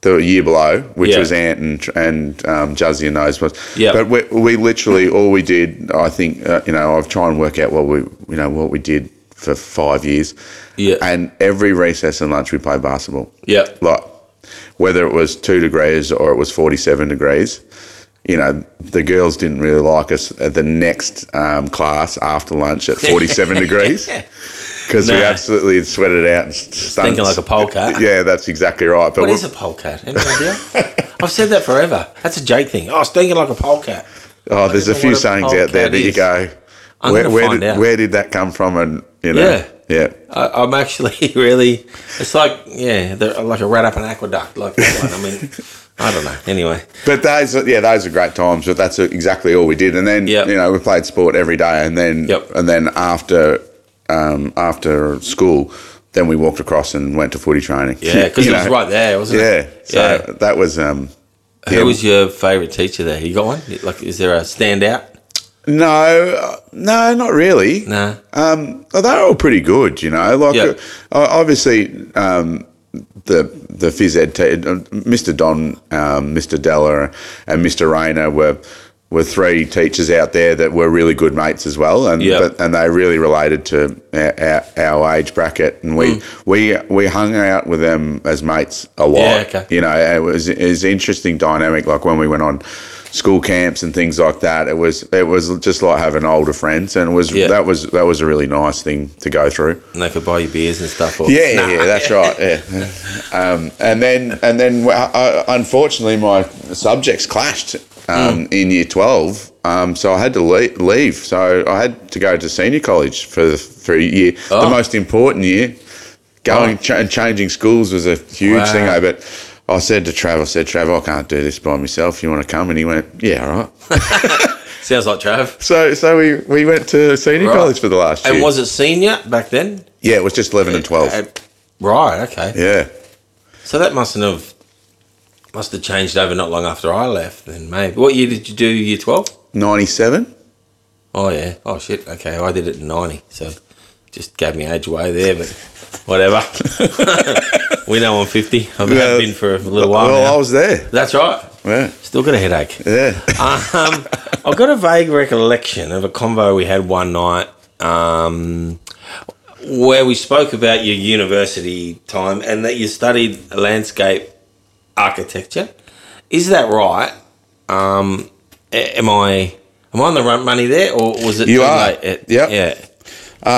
the year below, which Yeah. was Ant and and um, Juzzy and those ones. Yeah. But we, we literally all we did, I think, uh, you know, I've tried and work out what we, you know, what we did for five years. Yeah. And every recess and lunch we played basketball. Yeah. Like whether it was two degrees or it was forty-seven degrees. You know, the girls didn't really like us at the next um, class after lunch at 47 <laughs> degrees. because we absolutely sweated out and stunk. Thinking like a polecat. <laughs> Yeah, that's exactly right. But What is a polecat? Any idea? <laughs> I've said that forever. That's a Jake thing. Oh, stinking like a polecat. oh, there's a few what a sayings out there that you go, I'm where, where did where did that come from? And you know, Yeah. yeah. I, I'm actually <laughs> really. It's like yeah, like a rat up an aqueduct, like that one. I mean, <laughs> I don't know. Anyway, But those, are- yeah, those are great times. But that's exactly all we did. And then, Yep. you know, we played sport every day. And then, Yep. and then after, um, after school, then we walked across and went to footy training. yeah, because <laughs> it was right there, wasn't it? Yeah. it? So yeah. that was. Um, Who yeah. was your favourite teacher there? You got one? Like, is there a standout? No, uh, no, not really. Nah. Um, they're all pretty good, you know. Like, Yeah. uh, obviously, um, the the phys ed, te- uh, Mr. Don, um, Mr. Della, and Mr. Rayner were were three teachers out there that were really good mates as well, and Yeah. but, and they really related to our, our, our age bracket, and we we we hung out with them as mates a lot. Mm. Yeah, okay. You know, it was it was interesting dynamic. Like when we went on school camps and things like that, it was it was just like having older friends, and it was Yeah. that was that was a really nice thing to go through. And they could buy you beers and stuff. Or, Yeah, Nah. yeah, that's right. Yeah, um, and then and then I, unfortunately my subjects clashed um, Hmm. in year twelve, um, so I had to leave, leave. So I had to go to senior college for the for a year, the Oh. most important year. Going Oh. ch- and changing schools was a huge Wow. thing. But I said to Trav, I said, Trav, I can't do this by myself. You want to come? And he went, Yeah, all right. <laughs> Sounds like Trav. so so we, we went to senior Right. college for the last year. And was it senior back then? yeah, it was just eleven and twelve. Uh, right. Okay. yeah. So that mustn't have must have changed over not long after I left. Then maybe. What year did you do year twelve? 97? Oh yeah. Oh shit. Okay, I did it in ninety. So just gave me age away there, but whatever. <laughs> <laughs> we know I'm fifty. I've Yeah. been for a little while Well, now. I was there. That's right. Yeah. Still got a headache. Yeah. um, I've got a vague recollection of a convo we had one night um, where we spoke about your university time and that you studied landscape architecture. Is that right? Um, am I am I on the right money there, or was it You too are. late? It- Yep. Yeah.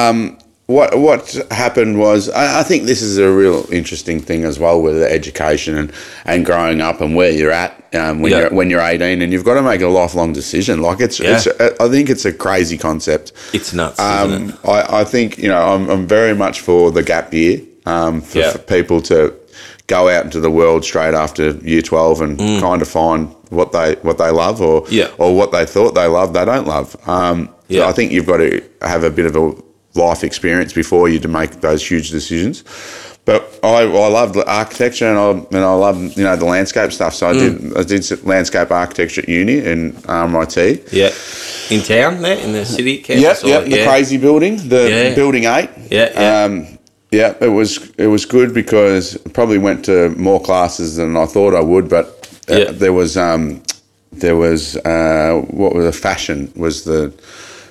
Um, what what happened was I, I think this is a real interesting thing as well with the education and, and growing up and where you're at um, when Yeah. you're when you're 18 and you've got to make a lifelong decision. Like it's, Yeah. it's I think it's a crazy concept. It's nuts. Um, it? I, I think you know I'm, I'm very much for the gap year um, for, Yeah. for people to go out into the world straight after year 12 and kind of find what they what they love or Mm. Or what they thought they loved they don't love. Um, so. I think you've got to have a bit of a life experience before you to make those huge decisions. But I, I loved architecture and I and I love you know the landscape stuff. So I Mm. did I did landscape architecture at uni in RMIT. Yeah. In town there, in the city campus. Yep, yep. The yeah. crazy building, the Yeah. building eight. Yeah, yeah. Um, yeah, it was it was good because I probably went to more classes than I thought I would, but uh, Yeah. there was um, there was uh, what was the fashion was the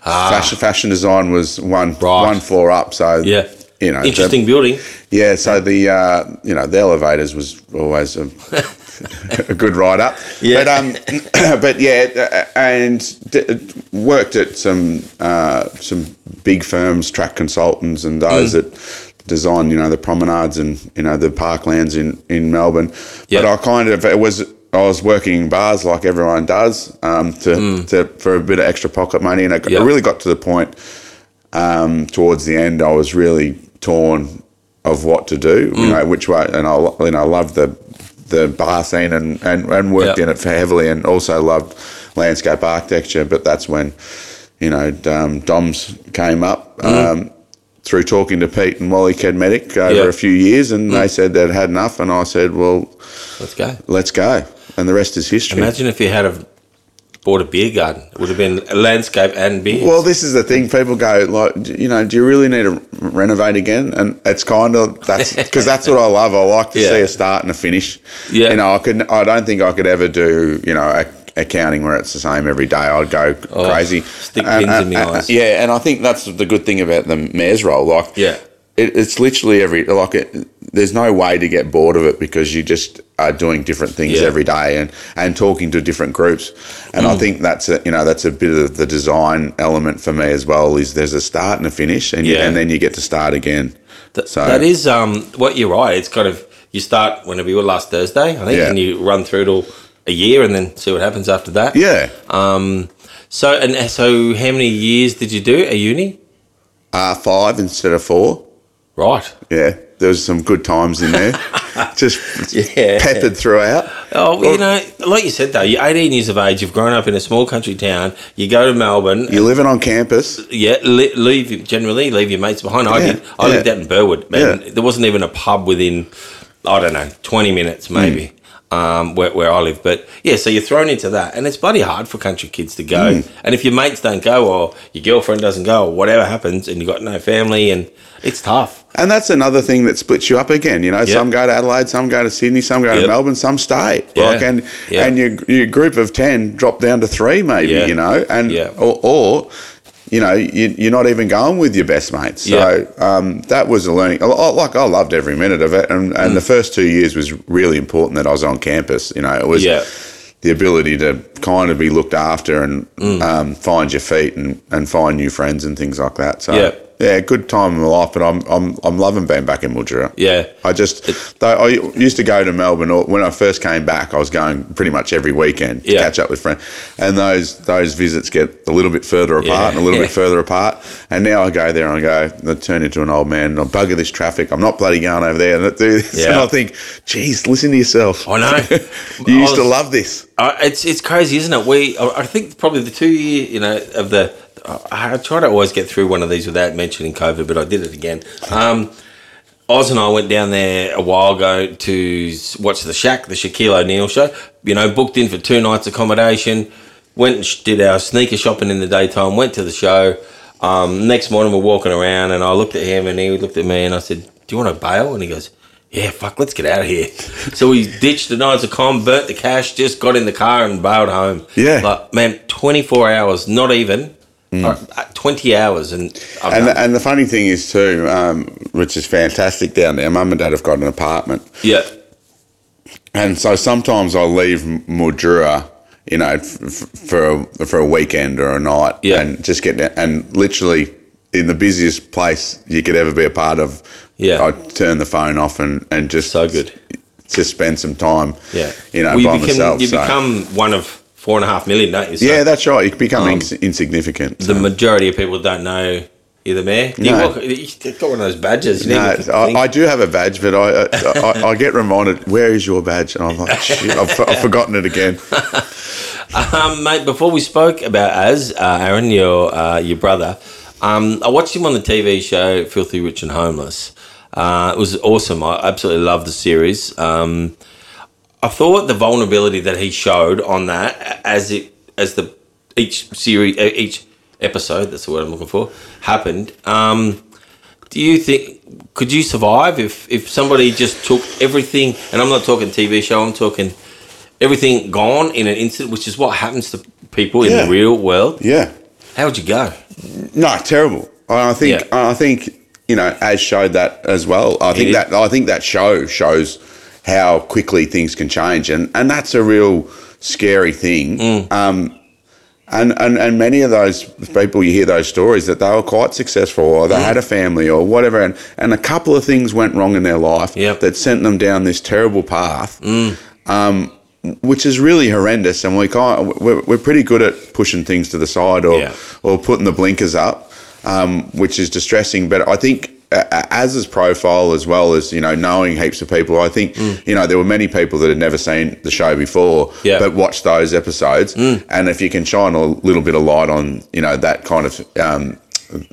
fashion fashion design was one Ah. Right. one floor up. So Yeah. you know the- Interesting building. yeah, so the uh, you know the elevators was always a, <laughs> a good ride up. Yeah. But um, <clears throat> but yeah, uh, and d- worked at some uh, some big firms, track consultants, and those Mm. that design you know the promenades and you know the parklands in in Melbourne. Yeah. But I kind of it was. I was working in bars like everyone does um, to, to for a bit of extra pocket money, and I, Mm. Yeah. it really got to the point um, towards the end, I was really torn of what to do, Mm. you know, which way. And I, you know, I loved the the bar scene and, and, and worked Yeah. in it heavily, and also loved landscape architecture. But that's when, you know, um, DOMS came up. Um, through talking to Pete and Wally Kedmedic over Mm. Mm. a few years, and they said they'd had enough, and I said, "Well, Let's go. let's go," and the rest is history. Imagine if you had a bought a beer garden. It would have been a landscape and beer. Well, this is the thing. People go like, you know, do you really need to renovate again? And it's kind of that's <laughs> because that's what I love. I like to Yeah. see a start and a finish. Yeah. You know, I could. I don't think I could ever do you know accounting where it's the same every day. I'd go Oh, crazy. stick pins in my uh, eyes. Yeah, and I think that's the good thing about the mayor's role. Like, Yeah. It, it's literally every like it, there's no way to get bored of it because you just are doing different things Yeah. every day and, and talking to different groups. And Mm. I think that's a, you know that's a bit of the design element for me as well. Is there's a start and a finish, and you, Yeah. and then you get to start again. Th- So- that is um, what you're right. It's kind of you start whenever you were last Thursday, I think, Yeah. and you run through it all a year, and then see what happens after that. Yeah, Um, so and so, how many years did you do at uni? uh, five instead of four. Right. Yeah, there was some good times in there, <laughs> just Yeah. peppered throughout. Oh, well, you know, like you said though, you're 18 years of age. You've grown up in a small country town. You go to Melbourne. You're living on campus. Yeah, li- leave generally leave your mates behind. I Yeah, did. I yeah. lived out in Burwood, man. There wasn't even a pub within, I don't know, twenty minutes maybe, um, where where I live. But yeah, so you're thrown into that, and it's bloody hard for country kids to go. And if your mates don't go, or your girlfriend doesn't go, or whatever happens, and you've got no family, and it's tough. And that's another thing that splits you up again. You know, some go to Adelaide, some go to Sydney, some go Yep. to Melbourne, some stay. Yeah. Like, and Yeah. and your your group of ten drop down to three, maybe. You know, and or, or you know you, you're not even going with your best mates. So Yeah. um, that was a learning. Like I loved every minute of it, and and the first two years was really important that I was on campus. You know, it was. Yeah. The ability to kind of be looked after and Mm. um, find your feet and, and find new friends and things like that. So Yeah. Yeah, good time in my life, but I'm I'm I'm loving being back in Mildura. Yeah. I just though I used to go to Melbourne or when I first came back. I was going pretty much every weekend to Yeah. catch up with friends, and those those visits get a little bit further apart Yeah. and a little bit further apart. And now I go there and I go, I turn into an old man. And I bugger this traffic. I'm not bloody going over there and do this. Yeah. And I think, geez, listen to yourself. I know. <laughs> you I used to love this. It's it's crazy, isn't it? We I I think probably the two year you know of the I I try to always get through one of these without mentioning COVID, but I did it again. Um, Oz and I went down there a while ago to watch the Shack, the Shaquille O'Neal show. You know, booked in for two nights accommodation. Went and did our sneaker shopping in the daytime. Went to the show. Um, next morning we're walking around, and I looked at him, and he looked at me, and I said, "Do you want to bail?" And he goes, "Yeah, fuck, let's get out of here." <laughs> so we ditched the nights of com, burnt the cash, just got in the car and bailed home. Yeah. like man, twenty four hours, not even. Uh, uh, Twenty hours, and I've And the, and the funny thing is too, um, which is fantastic down there. Mum and Dad have got an apartment, yeah, and so sometimes I leave Mildura, you know, f- f- for a, for a weekend or a night, Yeah. and just get down, and literally in the busiest place you could ever be a part of. Yeah. I turn the phone off and and just So good. just spend some time, yeah. you know, Well, you by become, myself. You so. become one of four and a half million, don't you? So yeah, that's right. You become Um, ins- insignificant. the majority of people don't know you're the mayor. You No. you've got one of those badges. You No, I, I do have a badge, but I, I I get reminded, where is your badge? And I'm like, shit, I've, I've <laughs> forgotten it again. Um, mate, before we spoke about Az, uh, Aaron, your uh, your brother, um, I watched him on the TV show Filthy Rich and Homeless. Uh, it was awesome. I absolutely loved the series. Um, I thought the vulnerability that he showed on that, as it as the each series, each episode, that's the word I'm looking for, happened. Um, do you think could you survive if if somebody just took everything? And I'm not talking TV show. I'm talking everything gone in an instant, which is what happens to people in the real world. Yeah. How would you go? No, terrible. I think Yeah. I think you know, Az showed that as well. I think that I think that show shows how quickly things can change, and and that's a real scary thing. Mm. Um, and, and and many of those people, you hear those stories that they were quite successful, or Mm. they had a family, or whatever, and and a couple of things went wrong in their life Yep. Mm. that sent them down this terrible path. Um, which is really horrendous, and we kind we're, we're pretty good at pushing things to the side or Yeah. or putting the blinkers up, um, which is distressing. But I think as his profile, as well as you know, knowing heaps of people, I think you know there were many people that had never seen the show before, Mm. Yeah. Mm. but watched those episodes. And if you can shine a little bit of light on you know that kind of um,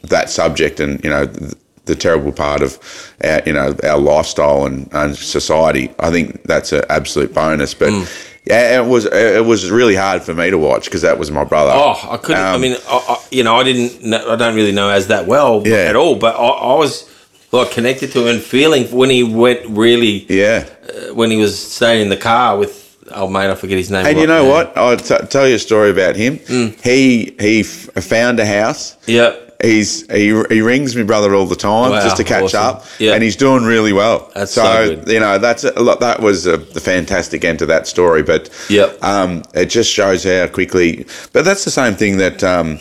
that subject, and you know. th- the terrible part of our, you know our lifestyle and, and society. I think that's an absolute bonus. But Mm. Yeah, it was it was really hard for me to watch because that was my brother. Oh, I couldn't. I Um, mean, I, I, you know, I didn't. Know, I don't really know Az that well Yeah. at all. But I, I was like connected to him and feeling when he went really yeah. uh, when he was staying in the car with oh mate, I forget his name. And right you know now. what? I'll t- tell you a story about him. Mm. He he f- found a house. Yeah, he's he, he rings me brother all the time Wow, just to catch awesome. up, Yeah. and he's doing really well. That's so good. you know that's a, lot- that was a, fantastic end to that story, but Yep. um, it just shows how quickly. But that's the same thing that um,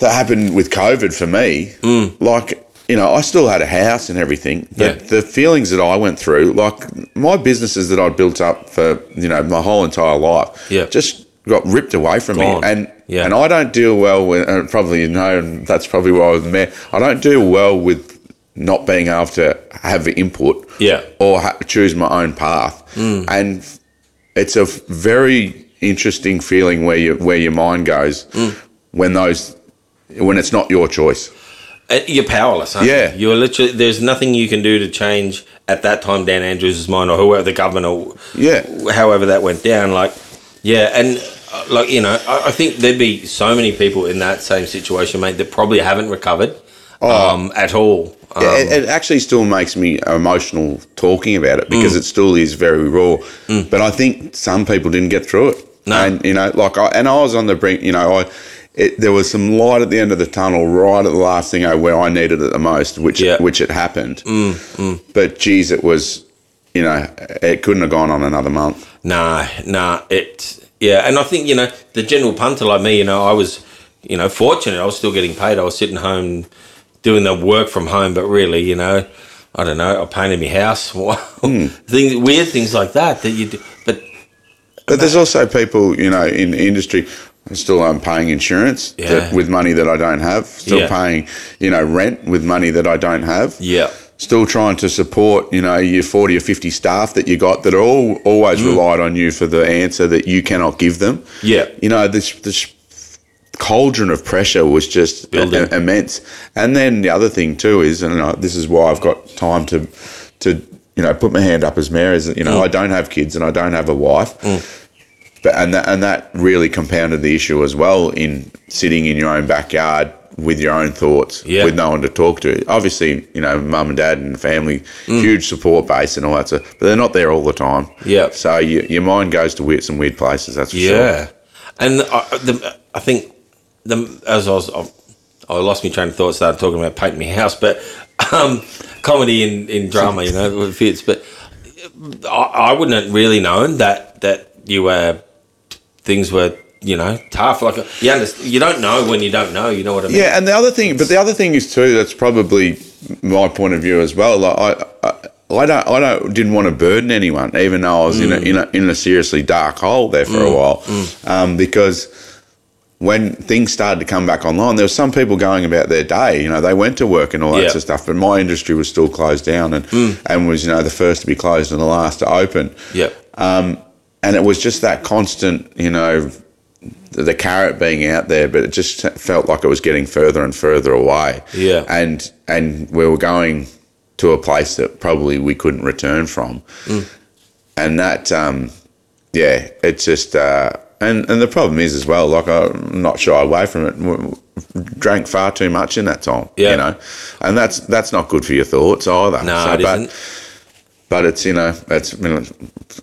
that happened with COVID for me. Mm. Like you know, I still had a house and everything, but Yeah. the feelings that I went through, like my businesses that I'd built up for you know my whole entire life, Yeah. just got ripped away from Gone. me, and Yeah. and I don't deal well with, and probably you know, and that's probably why I was there. I don't deal well with not being able to have input, Yeah. or ha- choose my own path, and it's a very interesting feeling where you where your mind goes when those when it's not your choice. Uh, You're powerless, aren't Yeah. you? You're literally, there's nothing you can do to change at that time Dan Andrews' mind or whoever the governor, Yeah. however that went down. Like, yeah, and uh, like, you know, I, I think there'd be so many people in that same situation, mate, that probably haven't recovered um, at all. Um, Yeah, it, it actually still makes me emotional talking about it Mm. because it still is very raw. But I think some people didn't get through it. No. And you know, like I and I was on the brink. You know, I it, there was some light at the end of the tunnel, right at the last thing oh, where I needed it the most, which Yeah. which it happened. But geez, it was. You know, it couldn't have gone on another month. Nah, nah. It yeah, and I think you know the general punter like me. You know, I was you know fortunate. I was still getting paid. I was sitting home doing the work from home, but really, you know, I don't know. I painted my house. <laughs> things, weird things like that that you do. But But there's also people, you know, in the industry still um, paying insurance Yeah. that, with money that I don't have. Still Yeah. paying, you know, rent with money that I don't have. yeah, Still trying to support, you know, your 40 or 50 staff that you got that are all always relied on you for the answer that you cannot give them. Mm. Yeah. You know, this this cauldron of pressure was just i- immense. And then the other thing too is, and uh, this is why I've got time to to you know put my hand up as mayor is you know Mm. I don't have kids and I don't have a wife. But and that and that really compounded the issue as well in sitting in your own backyard with your own thoughts, Yeah. with no one to talk to. Obviously, you know, mum and dad and family, Mm. huge support base and all that stuff, but they're not there all the time. Yeah. So you, your mind goes to weird, some weird places. That's for sure. yeah. And I, the, I think the as I was. I, I lost my train of thought. Started talking about painting my house, but um, comedy in, in drama, you know, it fits. But I, I wouldn't have really known that that you were things were you know tough. Like you understand, you don't know when you don't know. You know what I mean? Yeah, and the other thing, but the other thing is too. That's probably my point of view as well. Like I, I, I don't, I don't, didn't want to burden anyone, even though I was in a mm. in a in a seriously dark hole there for a mm. while, mm. um, because when things started to come back online, there were some people going about their day. You know, they went to work and all that Yeah. sort of stuff, but my industry was still closed down and and was you know the first to be closed and the last to open Yep. Um, and it was just that constant, you know, the, carrot being out there, but it just felt like it was getting further and further away. Yeah. and and we were going to a place that probably we couldn't return from, and that, um, yeah, it's just. Uh, and, and the problem is as well, like I'm not shy away from it. Drank far too much in that time, Yeah. you know, and that's that's not good for your thoughts either. No, it but, isn't. But it's you know, it's you know,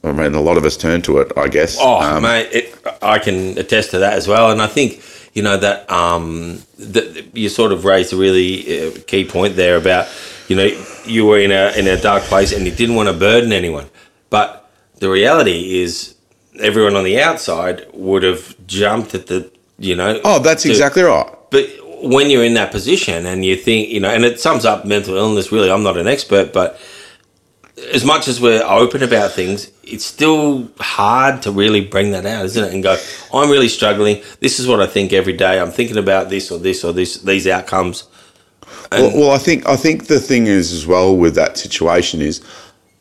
I mean, a lot of us turn to it, I guess. Oh, Um, mate, it, I can attest to that as well. And I think you know that um, that you sort of raised a really uh, key point there about you know you were in a in a dark place and you didn't want to burden anyone, but the reality is everyone on the outside would have jumped at the you know. Oh, that's to- exactly right. But when you're in that position and you think you know, and it sums up mental illness. Really, I'm not an expert, but as much as we're open about things, it's still hard to really bring that out, isn't it? And go, I'm really struggling. This is what I think every day. I'm thinking about this or this or this these outcomes. Well, well, I think I think the thing is as well with that situation is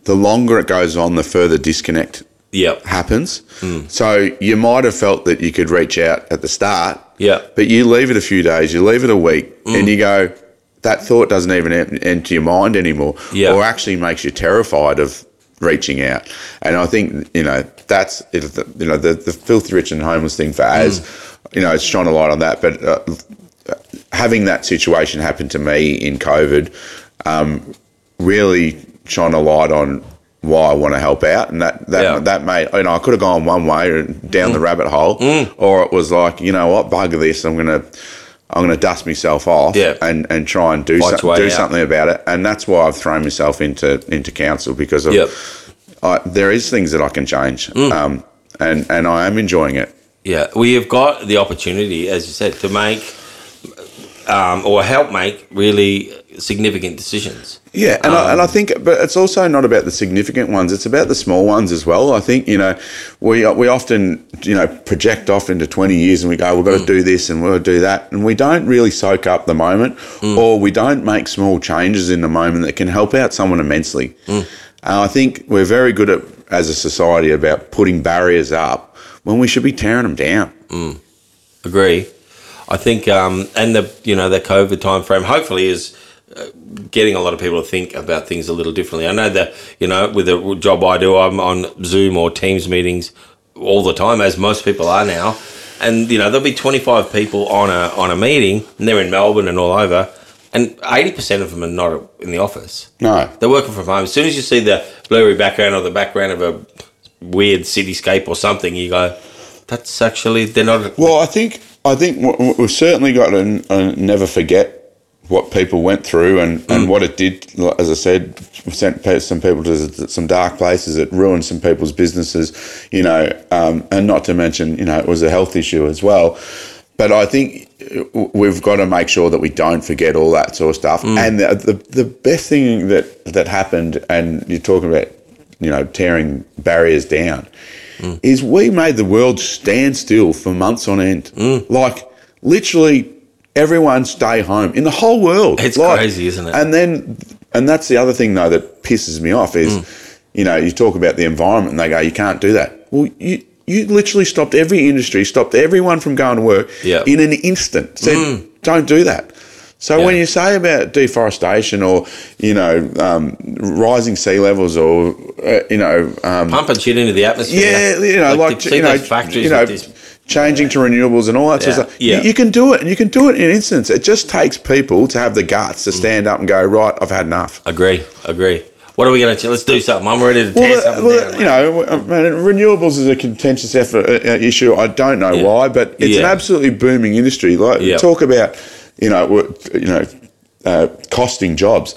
the longer it goes on, the further disconnect Yep. happens. Hmm. So you might have felt that you could reach out at the start, Yeah. but you leave it a few days, you leave it a week, and hmm. you go, that thought doesn't even enter your mind anymore, Yeah. or actually makes you terrified of reaching out. And I think you know that's you know the, the filthy rich and homeless thing for Az, you know, it's shone a light on that, but. Uh, having that situation happen to me in COVID um, really shone a light on why I want to help out, and that that Yeah. that made you know I could have gone one way down the rabbit hole, or it was like you know what, bugger this, I'm gonna I'm going to dust myself off Yeah. and, and try and do, so, do out. something about it. And that's why I've thrown myself into into council because of, Yep. I, there is things that I can change, Mm. um, and and I am enjoying it. Yeah, we have got the opportunity, as you said, to make um, or help make really significant decisions. Yeah, and, I, and I Um, think, but it's also not about the significant ones; it's about the small ones as well. I think you know, we we often you know project off into twenty years, and we go, we've got to do this and to do that, and we don't really soak up the moment, or we don't make small changes in the moment that can help out someone immensely. And I think we're very good at as a society about putting barriers up when we should be tearing them down. Agree. I think, um, and the you know the COVID time frame hopefully is uh, getting a lot of people to think about things a little differently. I know that you know with the job I do, I'm on Zoom or Teams meetings all the time, as most people are now. And you know there'll be 25 people on a on a meeting, and they're in Melbourne and all over, and 80 percent of them are not in the office. No, They're working from home. As soon as you see the blurry background or the background of a weird cityscape or something, you go, "That's actually they're not." Well, I think I think we've certainly got to uh, never forget what people went through and, and what it did. As I said, sent some people to some dark places. It ruined some people's businesses, you know, um, and not to mention, you know, it was a health issue as well. But I think uh, we've got to make sure that we don't forget all that sort of stuff. And the, the the best thing that that happened, and you're talking about, you know, tearing barriers down is we made the world stand still for months on end. Like literally everyone stay home in the whole world. It's Like, crazy, isn't it? And then and that's the other thing though that pisses me off is you know, you talk about the environment and they go, You can't do that. Well you you literally stopped every industry, stopped everyone from going to work Yeah. in an instant. Said, don't do that. So when you say about deforestation or you know um, rising sea levels or uh, you know um, pumping shit into the atmosphere. yeah, you know, like, you you know, factories you know. Changing to renewables and all that sort of stuff. yeah. You, you can do it, and you can do it in an instance. It just takes people to have the guts to stand up and go, right, I've had enough. Agree, agree. What are we going to? Do? Let's do something. I'm ready to tear Well, something well, down. you know, I mean, renewables is a contentious effort, uh, uh, issue. I don't know Yeah. why, but it's an absolutely booming industry. Like Yeah. talk about, you know, you know, uh, costing jobs.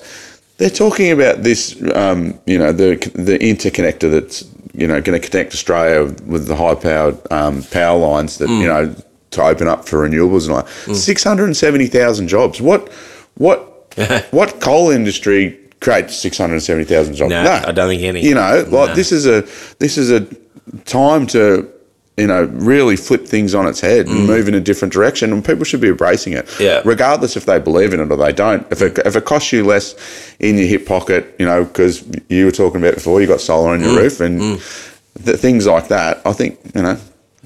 They're talking about this, um, you know, the the interconnector that's you know going to connect Australia with the high powered um, power lines that Mm. you know to open up for renewables and all. that. Six hundred and seventy thousand jobs. What what <laughs> what coal industry creates six hundred and seventy thousand jobs? No, I don't think any. You know, like No. this is a this is a time to you know really flip things on its head and move in a different direction, and people should be embracing it. Mm. Yeah. regardless if they believe in it or they don't. If it if it costs you less in your hip pocket, you know, because you were talking about before, you got solar on Mm. your roof and th- things like that. I think you know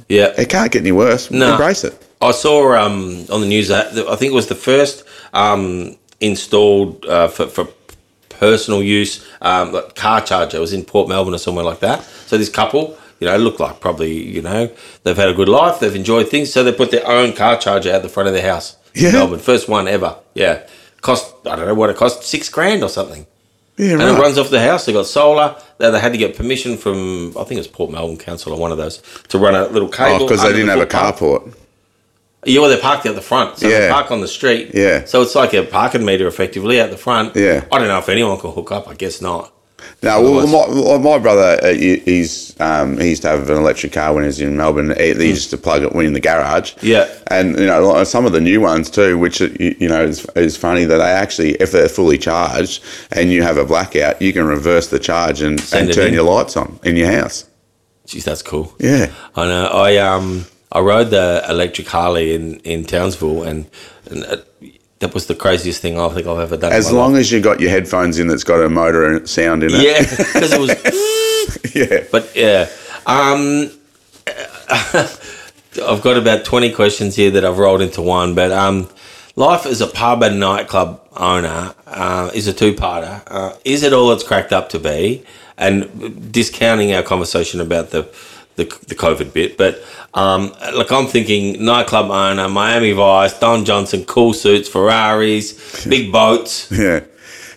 yeah, it can't get any worse. No. Embrace it. I saw um, on the news that I think it was the first um, installed uh, for, for personal use um, like car charger. It was in Port Melbourne or somewhere like that. So this couple, you know, looked like probably you know they've had a good life, they've enjoyed things, so they put their own car charger out the front of their house. Yeah. in Melbourne, first one ever. Yeah, cost I don't know what it cost, six grand or something. Yeah, And right. it runs off the house. They got solar. They, they had to get permission from I think it was Port Melbourne Council or one of those to run a little oh, cable. Oh, because they didn't the have a carport. Yeah, well, they're parked out the front, so they Yeah. park on the street. Yeah. So it's like a parking meter effectively out the front. Yeah. I don't know if anyone can hook up. I guess not. No, well, Otherwise- my, well, my brother, uh, he- he's um, he used to have an electric car when he was in Melbourne. He, he used to plug it in the garage. Yeah. and you know some of the new ones too, which uh, you, you know is, is funny that they actually, if they're fully charged and you have a blackout, you can reverse the charge and, and turn in. your lights on in your house. Jeez, that's cool. Yeah, I know. I um I rode the electric Harley in in Townsville, and, and uh, that was the craziest thing I think I've ever done. as long life. as you got your headphones in, that's got a motor and sound in it. yeah, <laughs> because it was. <laughs> yeah. But yeah, um, <laughs> I've got about twenty questions here that I've rolled into one. But um, life as a pub and nightclub owner uh, is a two-parter. Uh, is it all it's cracked up to be? And discounting our conversation about the the, the COVID bit, but um, like I'm thinking nightclub owner, Miami Vice, Don Johnson, cool suits, Ferraris, big boats. Yeah.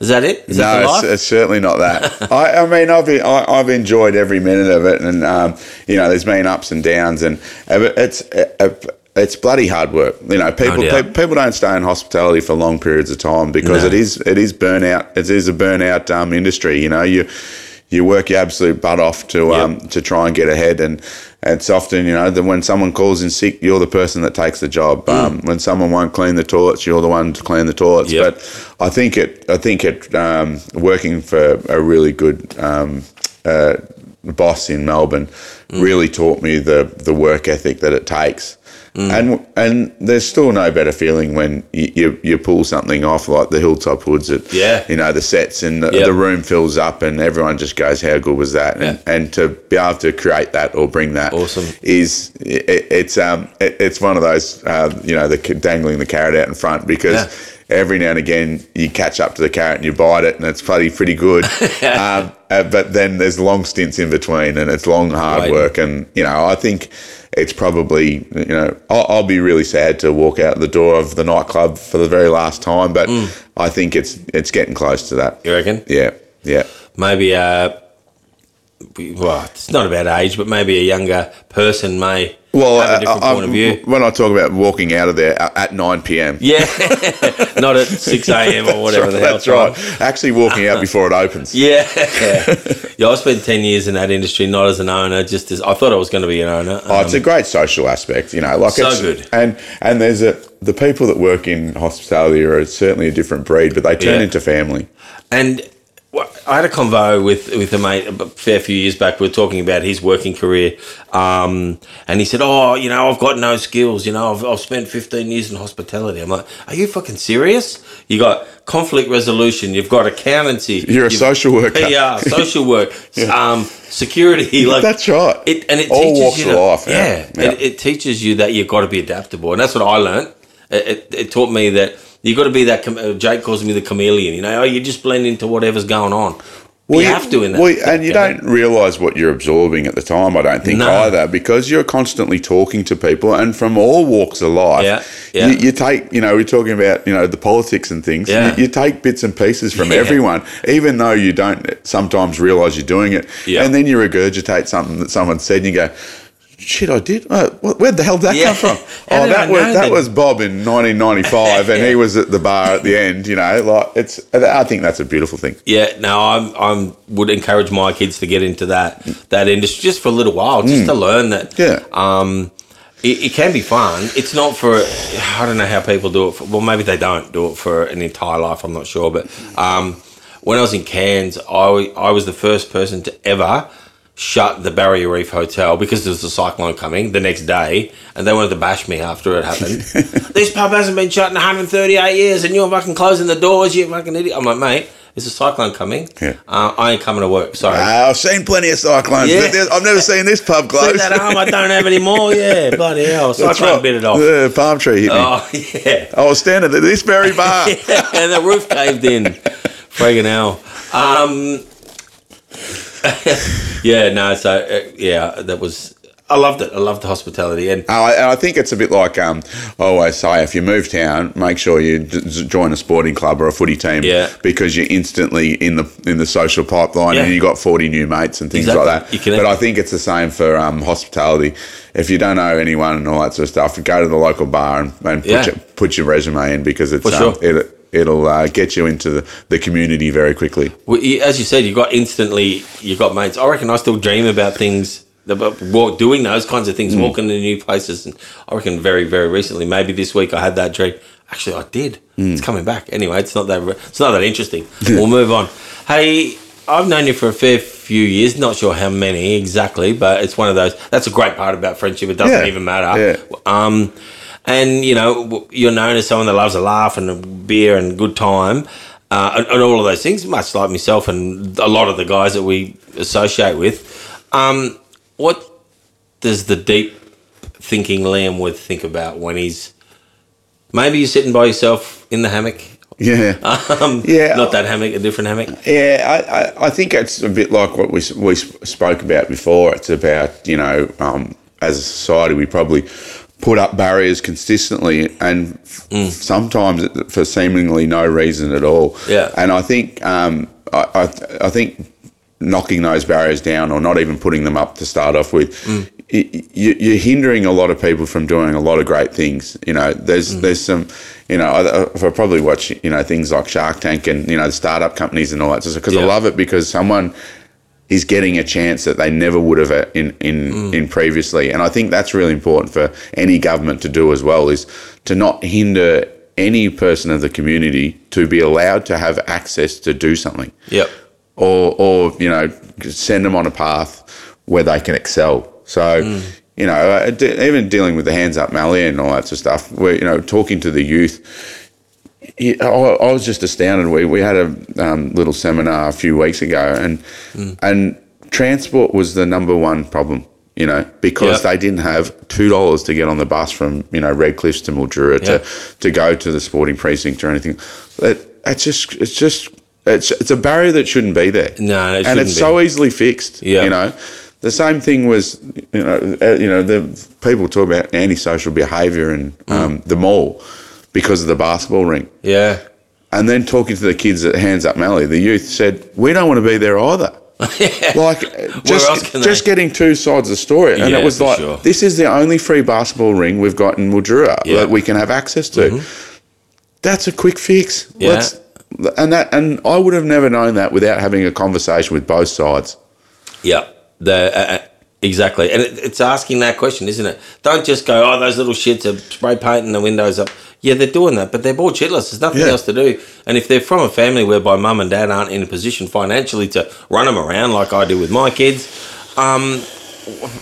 Is that it? Is that No, it's, it's certainly not that. <laughs> I, I mean, I've I, I've enjoyed every minute of it, and um, you know, there's been ups and downs, and uh, it's uh, uh, it's bloody hard work. You know, people doubt. pe- people don't stay in hospitality for long periods of time because No. it is it is burnout. It is a burnout um, industry. You know, you you work your absolute butt off to um, to try and get ahead, and and it's often you know that when someone calls in sick, you're the person that takes the job. Mm. Um, when someone won't clean the toilets, you're the one to clean the toilets. Yep. But I think it I think it um, working for a really good. Um, uh, boss in Melbourne really taught me the the work ethic that it takes. And and there's still no better feeling when you, you, you pull something off like the Hilltop Hoods at Yeah. you know the sets and the, Yep. the room fills up and everyone just goes how good was that and, Yeah. and to be able to create that or bring that Awesome. is it, it's um it, it's one of those uh, you know the dangling the carrot out in front because every now and again you catch up to the carrot and you bite it and it's bloody pretty good <laughs> um, uh, but then there's long stints in between and it's long hard Right. work and you know I think it's probably you know I'll, I'll be really sad to walk out the door of the nightclub for the very last time but Mm. I think it's it's getting close to that You reckon? yeah yeah Maybe uh, well, it's not about age, but maybe a younger person may well have a uh, different I- I- point of um, view. when I talk about walking out of there uh, at 9 p.m Yeah, <laughs> not at six a.m. or <laughs> whatever the hell. That's right. Actually, walking out uh-huh. before it opens. Yeah, <laughs> yeah. I spent ten years in that industry, not as an owner, just as I thought I was going to be an owner. Oh, it's a um, great social aspect, you know. Like So it's, good. and and there's a the people that work in hospitality are certainly a different breed, but they turn Yeah. into family. And well, I had a convo with with a mate a fair few years back. We were talking about his working career, um, and he said, "Oh, you know, I've got no skills. You know, I've, I've spent 15 years in hospitality." I'm like, "Are you fucking serious? You got conflict resolution. You've got accountancy. You're a social worker. <laughs> Yeah, <laughs> social work, um, security. <laughs> Like That's right. It, and it All teaches walks you of to- life, Yeah, yeah, yeah. It, it teaches you that you've got to be adaptable, and that's what I learned. It, it, it taught me that you got to be that. uh, Jake calls me the chameleon. You know, oh, you just blend into whatever's going on. you, have to in that. well, and you don't realise what you're absorbing at the time. I don't think No. either, because you're constantly talking to people and from all walks of life. Yeah, yeah. You, you take, you know, we're talking about, you know, the politics and things. Yeah. You, you take bits and pieces from <laughs> Yeah. everyone, even though you don't sometimes realise you're doing it. Yeah. And then you regurgitate something that someone said, and you go. Shit, I did. Oh, where the hell did that Yeah. come from? <laughs> Oh, that was that that? was Bob in 1995, and he was at the bar at the end. You know, like it's. I think that's a beautiful thing. Yeah, no, I'm I'm would encourage my kids to get into that that industry just for a little while, just to learn that. Mm. Yeah. Um, it, it can be fun. It's not for I don't know how people do it. For, well, maybe they don't do it for an entire life. I'm not sure, but um, when I was in Cairns, I I was the first person to ever shut the Barrier Reef Hotel because there was a cyclone coming the next day, and they wanted to bash me after it happened. <laughs> this pub hasn't been shut in 138 years, and you're fucking closing the doors, you fucking idiot. I'm like, mate, there's a cyclone coming. Yeah. Uh, I ain't coming to work. Sorry. I've seen plenty of cyclones. Yeah. I've never seen this pub See close. that arm I don't have anymore? Yeah, <laughs> bloody hell. Cyclone bit it off. The palm tree hit me. Oh, <laughs> yeah. I was standing at this very bar. and the roof caved in. Friggin' hell. Um, <laughs> yeah, no, so, uh, yeah, that was, I loved it. I loved the hospitality. And Oh, I- I think it's a bit like um, I always say: if you move town, make sure you d- join a sporting club or a footy team, Yeah. because you're instantly in the in the social pipeline, Yeah. and you got forty new mates and things Exactly. like that. But I think it's the same for um, hospitality. If you don't know anyone and all that sort of stuff, go to the local bar and, and put, Yeah. your, put your resume in because it's For um, sure. it, it'll uh, get you into the, the community very quickly. Well, as you said, you've got instantly, you've got mates. I reckon I still dream about things, about walk, doing those kinds of things, Mm. walking to new places. And I reckon very, very recently, maybe this week, I had that dream. Actually, I did. Mm. It's coming back. Anyway, it's not that it's not that interesting. <laughs> we'll move on. Hey, I've known you for a fair few years. Not sure how many exactly, but it's one of those. That's a great part about friendship. It doesn't Yeah. even matter. Yeah. Um, and you know, you're known as someone that loves a laugh and a beer and good time, uh, and, and all of those things. Much like myself and a lot of the guys that we associate with. Um, what does the deep thinking Liam would think about when he's maybe you're sitting by yourself in the hammock? Yeah. <laughs> Um, Yeah. not that hammock, a different hammock. Yeah, I, I, I think it's a bit like what we, we spoke about before. It's about, you know, um, as a society, we probably put up barriers consistently and f- sometimes for seemingly no reason at all. Yeah. And I think, um, I, I, I think knocking those barriers down or not even putting them up to start off with y- y- you're hindering a lot of people from doing a lot of great things. You know, there's Mm. there's some, you know, I, I probably watch you know things like Shark Tank and you know the startup companies and all that because I love it because someone is getting a chance that they never would have uh, in in, Mm. in previously, and I think that's really important for any government to do as well is to not hinder any person of the community to be allowed to have access to do something Yep. or or you know send them on a path where they can excel. So you know, uh, even dealing with the hands up Mallee and all that sort of stuff. Where you know, talking to the youth. Yeah, I, I was just astounded. We we had a um, little seminar a few weeks ago, and and transport was the number one problem. You know, because Yep. they didn't have two dollars to get on the bus from you know Red Cliffs to Mildura Yeah. to to go to the sporting precinct or anything. That it's just it's just it's it's a barrier that shouldn't be there. No, it and it's be. so easily fixed. Yeah. you know, the same thing was you know uh, you know the people talk about antisocial behaviour in Mm. um, the mall because of the basketball ring, Yeah. and then talking to the kids at Hands Up Mallee, the youth said we don't want to be there either. <laughs> Like just just they? getting two sides of the story, and Yeah, it was like sure. this is the only free basketball ring we've got in Mildura Yeah. Mm-hmm. that we can have access to. That's a quick fix. Yeah. Let's, and that and I would have never known that without having a conversation with both sides. Yeah, the uh, uh, exactly, and it, it's asking that question, isn't it? Don't just go, oh, those little shits are spray painting the windows up. Yeah, they're doing that, but they're bored shitless. There's nothing Yeah. else to do. And if they're from a family whereby mum and dad aren't in a position financially to run them around like I do with my kids, um,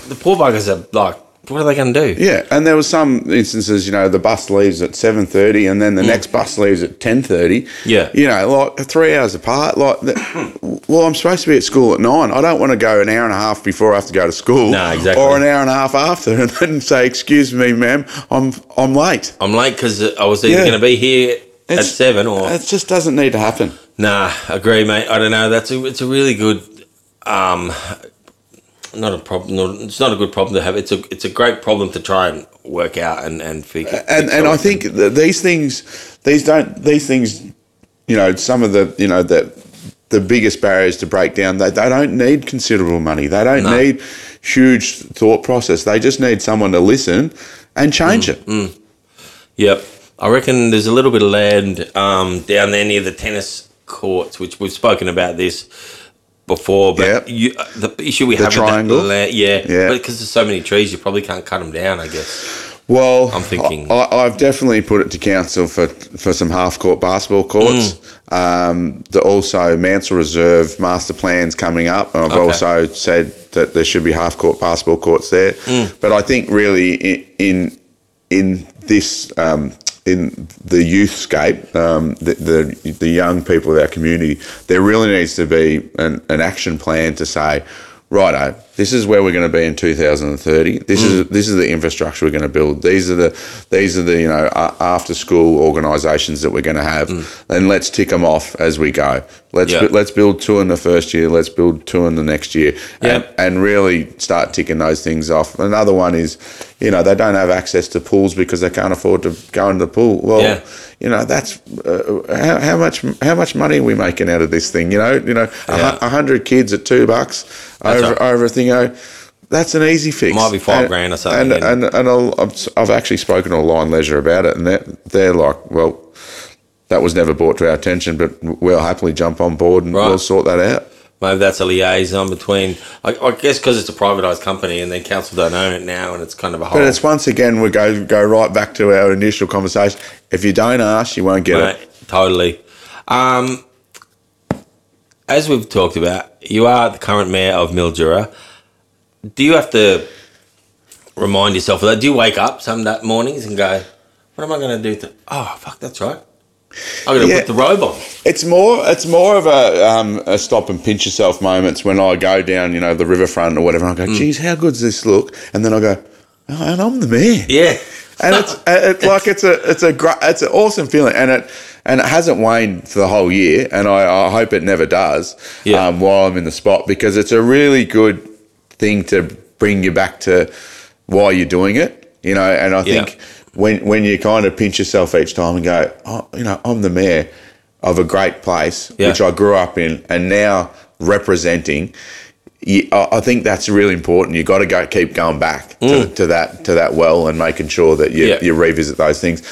the poor buggers are like, what are they going to do? Yeah, and there was some instances, you know, the bus leaves at seven thirty, and then the next bus leaves at ten thirty. Mm. Yeah. you know, like three hours apart. Like, the, <coughs> well, I'm supposed to be at school at nine. I don't want to go an hour and a half before I have to go to school. No, exactly. Or an hour and a half after, and then say, "Excuse me, ma'am, I'm I'm late." I'm late because I was either Yeah. going to be here at seven or It just doesn't need to happen. Nah, agree, mate. I don't know. That's a it's a really good, um, not a problem. Not, it's not a good problem to have. It's a it's a great problem to try and work out and and figure. and and I think these things, these don't, these things, you know, some of the, you know, the the biggest barriers to break down. They they don't need considerable money. They don't No. need huge thought process. They just need someone to listen and change it. Yep, I reckon there's a little bit of land um, down there near the tennis courts, which we've spoken about this before. But Yep. you, uh, the issue we The have triangle? with that yeah, Yeah. because there's so many trees, you probably can't cut them down. I guess. Well, I'm thinking- I, I've definitely put it to council for for some half court basketball courts. Mm. Um, the also Mansell Reserve master plans coming up. and I've Okay. also said that there should be half court basketball courts there. Mm. But I think really in in, in this. Um, in the youthscape, um, the, the the young people of our community, there really needs to be an, an action plan to say, righto, this is where we're going to be in 2030. This is Mm. this is the infrastructure we're going to build. These are the these are the you know after school organisations that we're going to have, and let's tick them off as we go. Let's Mm. Yeah. let's build two in the first year. Let's build two in the next year, and, and really start ticking those things off. Another one is, you know, they don't have access to pools because they can't afford to go into the pool. Well, Yeah. you know, that's uh, how, how much how much money are we making out of this thing? You know, you know, a Yeah. hu- a hundred kids at two bucks That's over right. over a thing. Oh, That's an easy fix. Might be five And- grand or something, And and, and I'll, I've- I've actually spoken to a line leisure about it, and they're, they're like, well, that was never brought to our attention, but we'll happily jump on board and Right. we'll sort that out. Maybe that's a liaison between, I, I guess, because it's a privatised company and then council don't own it now, and it's kind of a whole. But it's once again we go go right back to our initial conversation. If you don't ask, you won't get Right, it. totally. Um, as we've talked about, you are the current mayor of Mildura. Do you have to remind yourself of that? Do you wake up some da- mornings and go, "What am I going to do?" To oh, fuck, that's right. I'm going to Yeah. put the robe on. It's more it's more of a, um, a stop and pinch yourself moments when I go down, you know, the riverfront or whatever. And I go, Mm. geez, how good does this look? And then I go, oh, and I'm the mayor. Yeah, and it's <laughs> like it's a it's a great it's an awesome feeling, and it and it hasn't waned for the whole year, and I, I hope it never does. Yeah. Um, while I'm in the spot, because it's a really good thing to bring you back to why you're doing it, you know. And I Yeah. think when when you kind of pinch yourself each time and go, oh, you know, I'm the mayor of a great place Yeah. which I grew up in, and now representing. you, I think that's really important. You got to go keep going back to, to that to that well and making sure that you, Mm. Yeah. you revisit those things.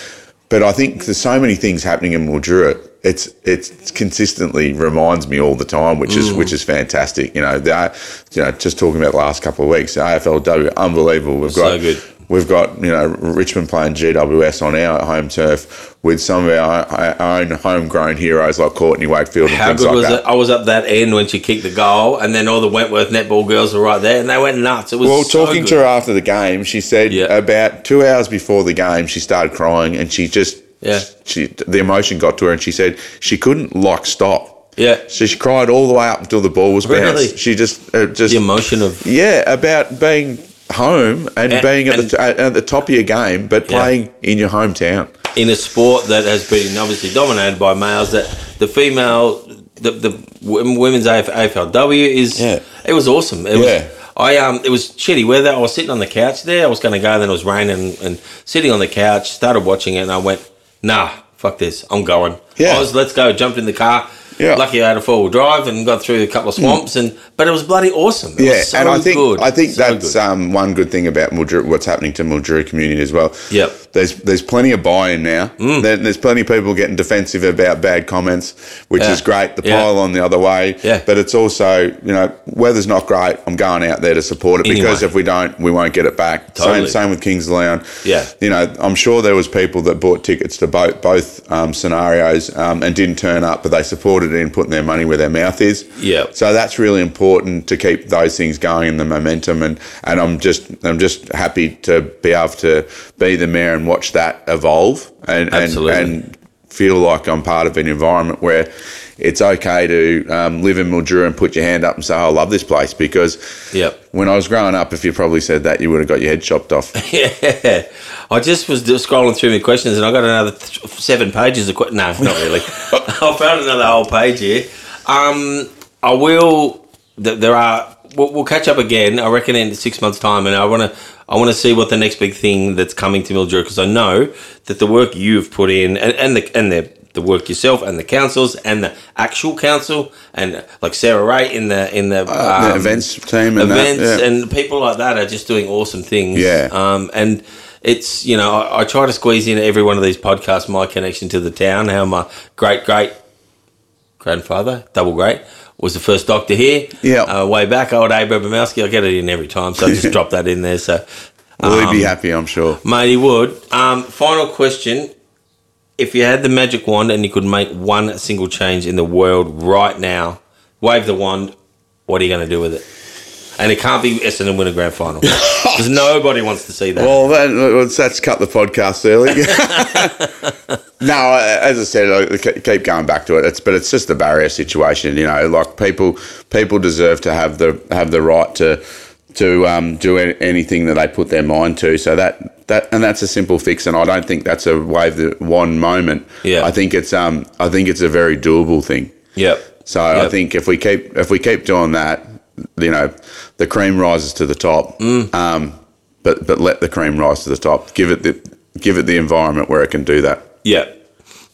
But I think there's so many things happening in Mildura. It's it's consistently reminds me all the time, which Mm. is which is fantastic. You know, the, you know, just talking about the last couple of weeks, AFLW, unbelievable. We've So got good. We've got you know Richmond playing GWS on our home turf with some of our, our own homegrown heroes like Courtney Wakefield and How things good like was that. it? I was up that end when she kicked the goal, and then all the Wentworth netball girls were right there, and they went nuts. It was Well, so talking good. to her after the game, she said Yeah. about two hours before the game, she started crying, and she just Yeah. she the emotion got to her, and she said she couldn't like stop. Yeah. so she cried all the way up until the ball was Really? bounced. She just uh, just the emotion of yeah about being home and, And- being at, and- the, at, at the top of your game, but Yeah. playing in your hometown. in a sport that has been obviously dominated by males, that the female, the the women's AF, AFLW is. Yeah. It was awesome. It Yeah. Was, I um, it was shitty weather. I was sitting on the couch there. I was going to go, then it was raining, and sitting on the couch, started watching it, and I went, "Nah, fuck this, I'm going." Yeah. Was, let's go. Jumped in the car. Yeah. Lucky I had a four wheel drive and got through a couple of swamps, and but it was bloody awesome. It Yeah, so and I think good. I think So that's um, one good thing about Mildura, what's happening to Mildura community as well. Yep. Mm. There's there's plenty of buy-in now. There, there's plenty of people getting defensive about bad comments, which Yeah. is great. The Yeah. pile on the other way. Yeah. But it's also you know weather's not great. I'm going out there to support it because if we don't, we won't get it back. Totally. Same same with Kings Leon. Yeah. You know, I'm sure there was people that bought tickets to both both um, scenarios um, and didn't turn up, but they supported it in putting their money where their mouth is. Yeah. So that's really important to keep those things going and the momentum and, and I'm just I'm just happy to be able to be the mayor and watch that evolve and and, and feel like I'm part of an environment where it's okay to um, live in Mildura and put your hand up and say, oh, I love this place because Yep. when I was growing up, if you probably said that, you would have got your head chopped off. <laughs> Yeah, I just was scrolling through my questions and I got another th- seven pages of questions. No, not really. <laughs> <laughs> I found another whole page here. Um, I will. th- There are. We'll, we'll catch up again. I reckon in six months' time, and I want to. I want to see what the next big thing that's coming to Mildura because I know that the work you've put in and, and the and the the work yourself and the councils and the actual council and like Sarah Ray in the in the, Uh, the um, events team and events that. yeah. and people like that are just doing awesome things. Yeah. Um, and it's you know I, I try to squeeze in every one of these podcasts my connection to the town. How my great great grandfather, double great, was the first doctor here. Yeah. Uh, way back, old Abe Abramowski. I get it in every time, so I just <laughs> drop that in there. So. Will he be um, happy? I'm sure. Mate, he would. Um, final question. If you had the magic wand and you could make one single change in the world right now, wave the wand, what are you going to do with it? And it can't be Essendon win a grand final. <laughs> Because nobody wants to see that. Well, that, let's, cut the podcast early. <laughs> <laughs> no, as I said, I keep going back to it. It's but it's just a barrier situation. You know, like people people deserve to have the have the right to to um, do anything that they put their mind to. So that that and that's a simple fix. And I don't think that's a wave the wand moment. Yeah. I think it's um I think it's a very doable thing. yep. So I think if we keep if we keep doing that, you know, the cream rises to the top. Mm. Um, but but let the cream rise to the top. Give it the give it the environment where it can do that. Yep.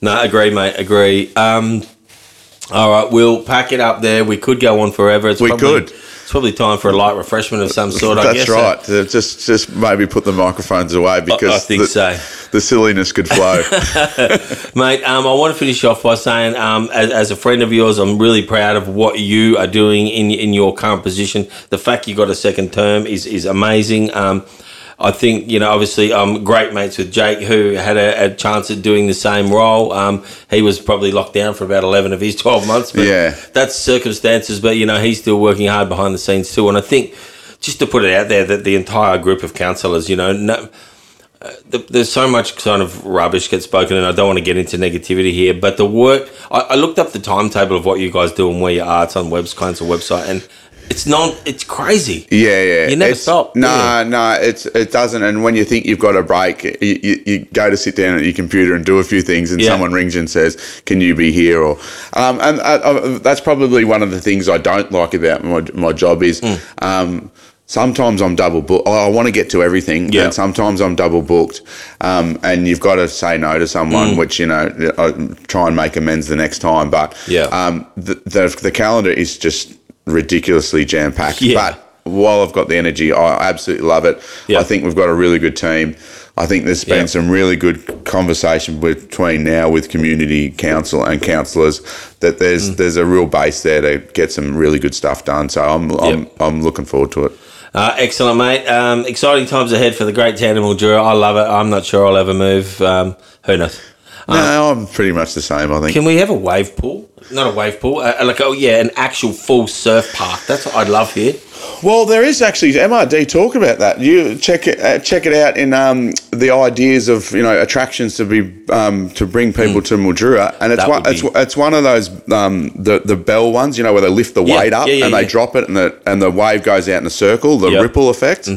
No, agree, mate. Agree. Um, all right, we'll pack it up there. We could go on forever. It's We probably, could. It's probably time for a light refreshment of some sort. I That's right. Uh, Just just maybe put the microphones away because I think the, so. the silliness could flow. <laughs> Mate, um, I want to finish off by saying, um, as, as a friend of yours, I'm really proud of what you are doing in in your current position. The fact you got a second term is is amazing. Um, I think you know, obviously, I'm great mates with Jake, who had a, a chance at doing the same role. Um, he was probably locked down for about 11 of his <laughs> 12 months, but Yeah. that's circumstances. But you know, he's still working hard behind the scenes too. And I think, just to put it out there, that the entire group of councillors, you know, no, th- there's so much kind of rubbish gets spoken, and I don't want to get into negativity here. But the work, I, I looked up the timetable of what you guys do and where you are. It's on Web's Council website, and it's not. It's crazy. Yeah, yeah. You never It's- stop, do No, no, it's it doesn't. And when you think you've got a break, you, you, you go to sit down at your computer and do a few things, and Yeah. someone rings you and says, "Can you be here?" Or um, and uh, uh, that's probably one of the things I don't like about my my job is. Hmm. Um, Sometimes I'm double booked. I want to get to everything, Yeah. and sometimes I'm double booked. Um, and you've got to say no to someone, which you know, I try and make amends the next time. But Yeah. um, the, the the calendar is just ridiculously jam packed. Yeah. But while I've got the energy, I absolutely love it. Yeah. I think we've got a really good team. I think there's been Yeah. some really good conversation between now with community council and councillors that there's Mm. there's a real base there to get some really good stuff done. So I'm I'm, Yep. I'm looking forward to it. Uh, excellent, mate. Um, exciting times ahead for the great of Mildura. I love it. I'm not sure I'll ever move. Um, who knows? No, I'm pretty much the same. I think. Can we have a wave pool? Not a wave pool. Uh, like, oh, yeah, an actual full surf park. That's what I'd love here. Well, there is actually MRD talk about that. You check it uh, check it out in um, the ideas of you know attractions to be um, to bring people to Mildura, and it's. That one it's, be- it's one of those um, the the bell ones, you know, where they lift the Yeah, weight up yeah, yeah, and they drop it, and the and the wave goes out in a circle, the Yep. Mm-hmm. ripple effect.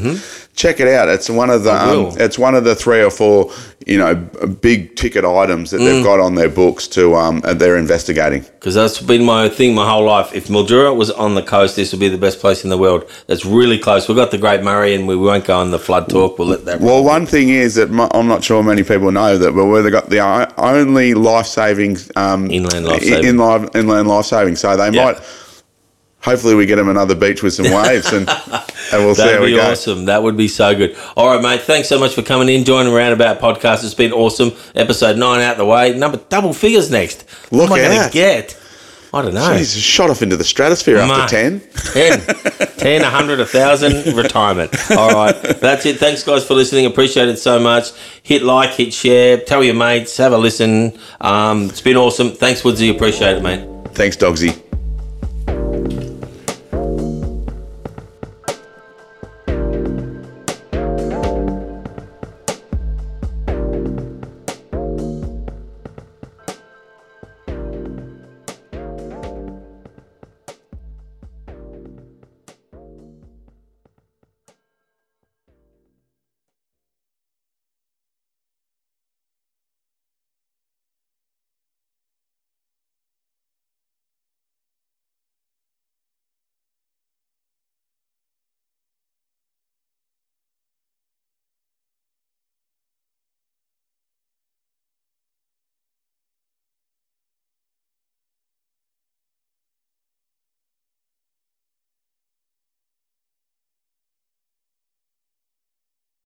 Check it out. It's one of the um, it's one of the three or four you know big ticket items that Mm. they've got on their books to um, they're investigating. Because that's been my thing my whole life. If Mildura was on the coast, this would be the best place in the world. That's really close. We've got the Great Murray and we won't go on the flood talk. We'll let that Well, one thing is that mo- I'm not sure many people know that, but we've got the only life saving um, Inland life-saving. inland, inland life saving. So they Yeah. might. Hopefully, we get him another beach with some waves, and and we'll <laughs> see how That'd we be go. awesome. That would be so good. All right, mate. Thanks so much for coming in, joining Roundabout Podcast. It's been awesome. Episode nine out the way. Number double figures next. Look what am I going to get? I don't know. He's shot off into the stratosphere Mate. after ten. 10, <laughs> 10, 100, 1,000, retirement. All right. That's it. Thanks, guys, for listening. Appreciate it so much. Hit like, hit share, tell your mates, have a listen. Um, it's been awesome. Thanks, Woodsy. Appreciate it, mate. Thanks, Dogsy.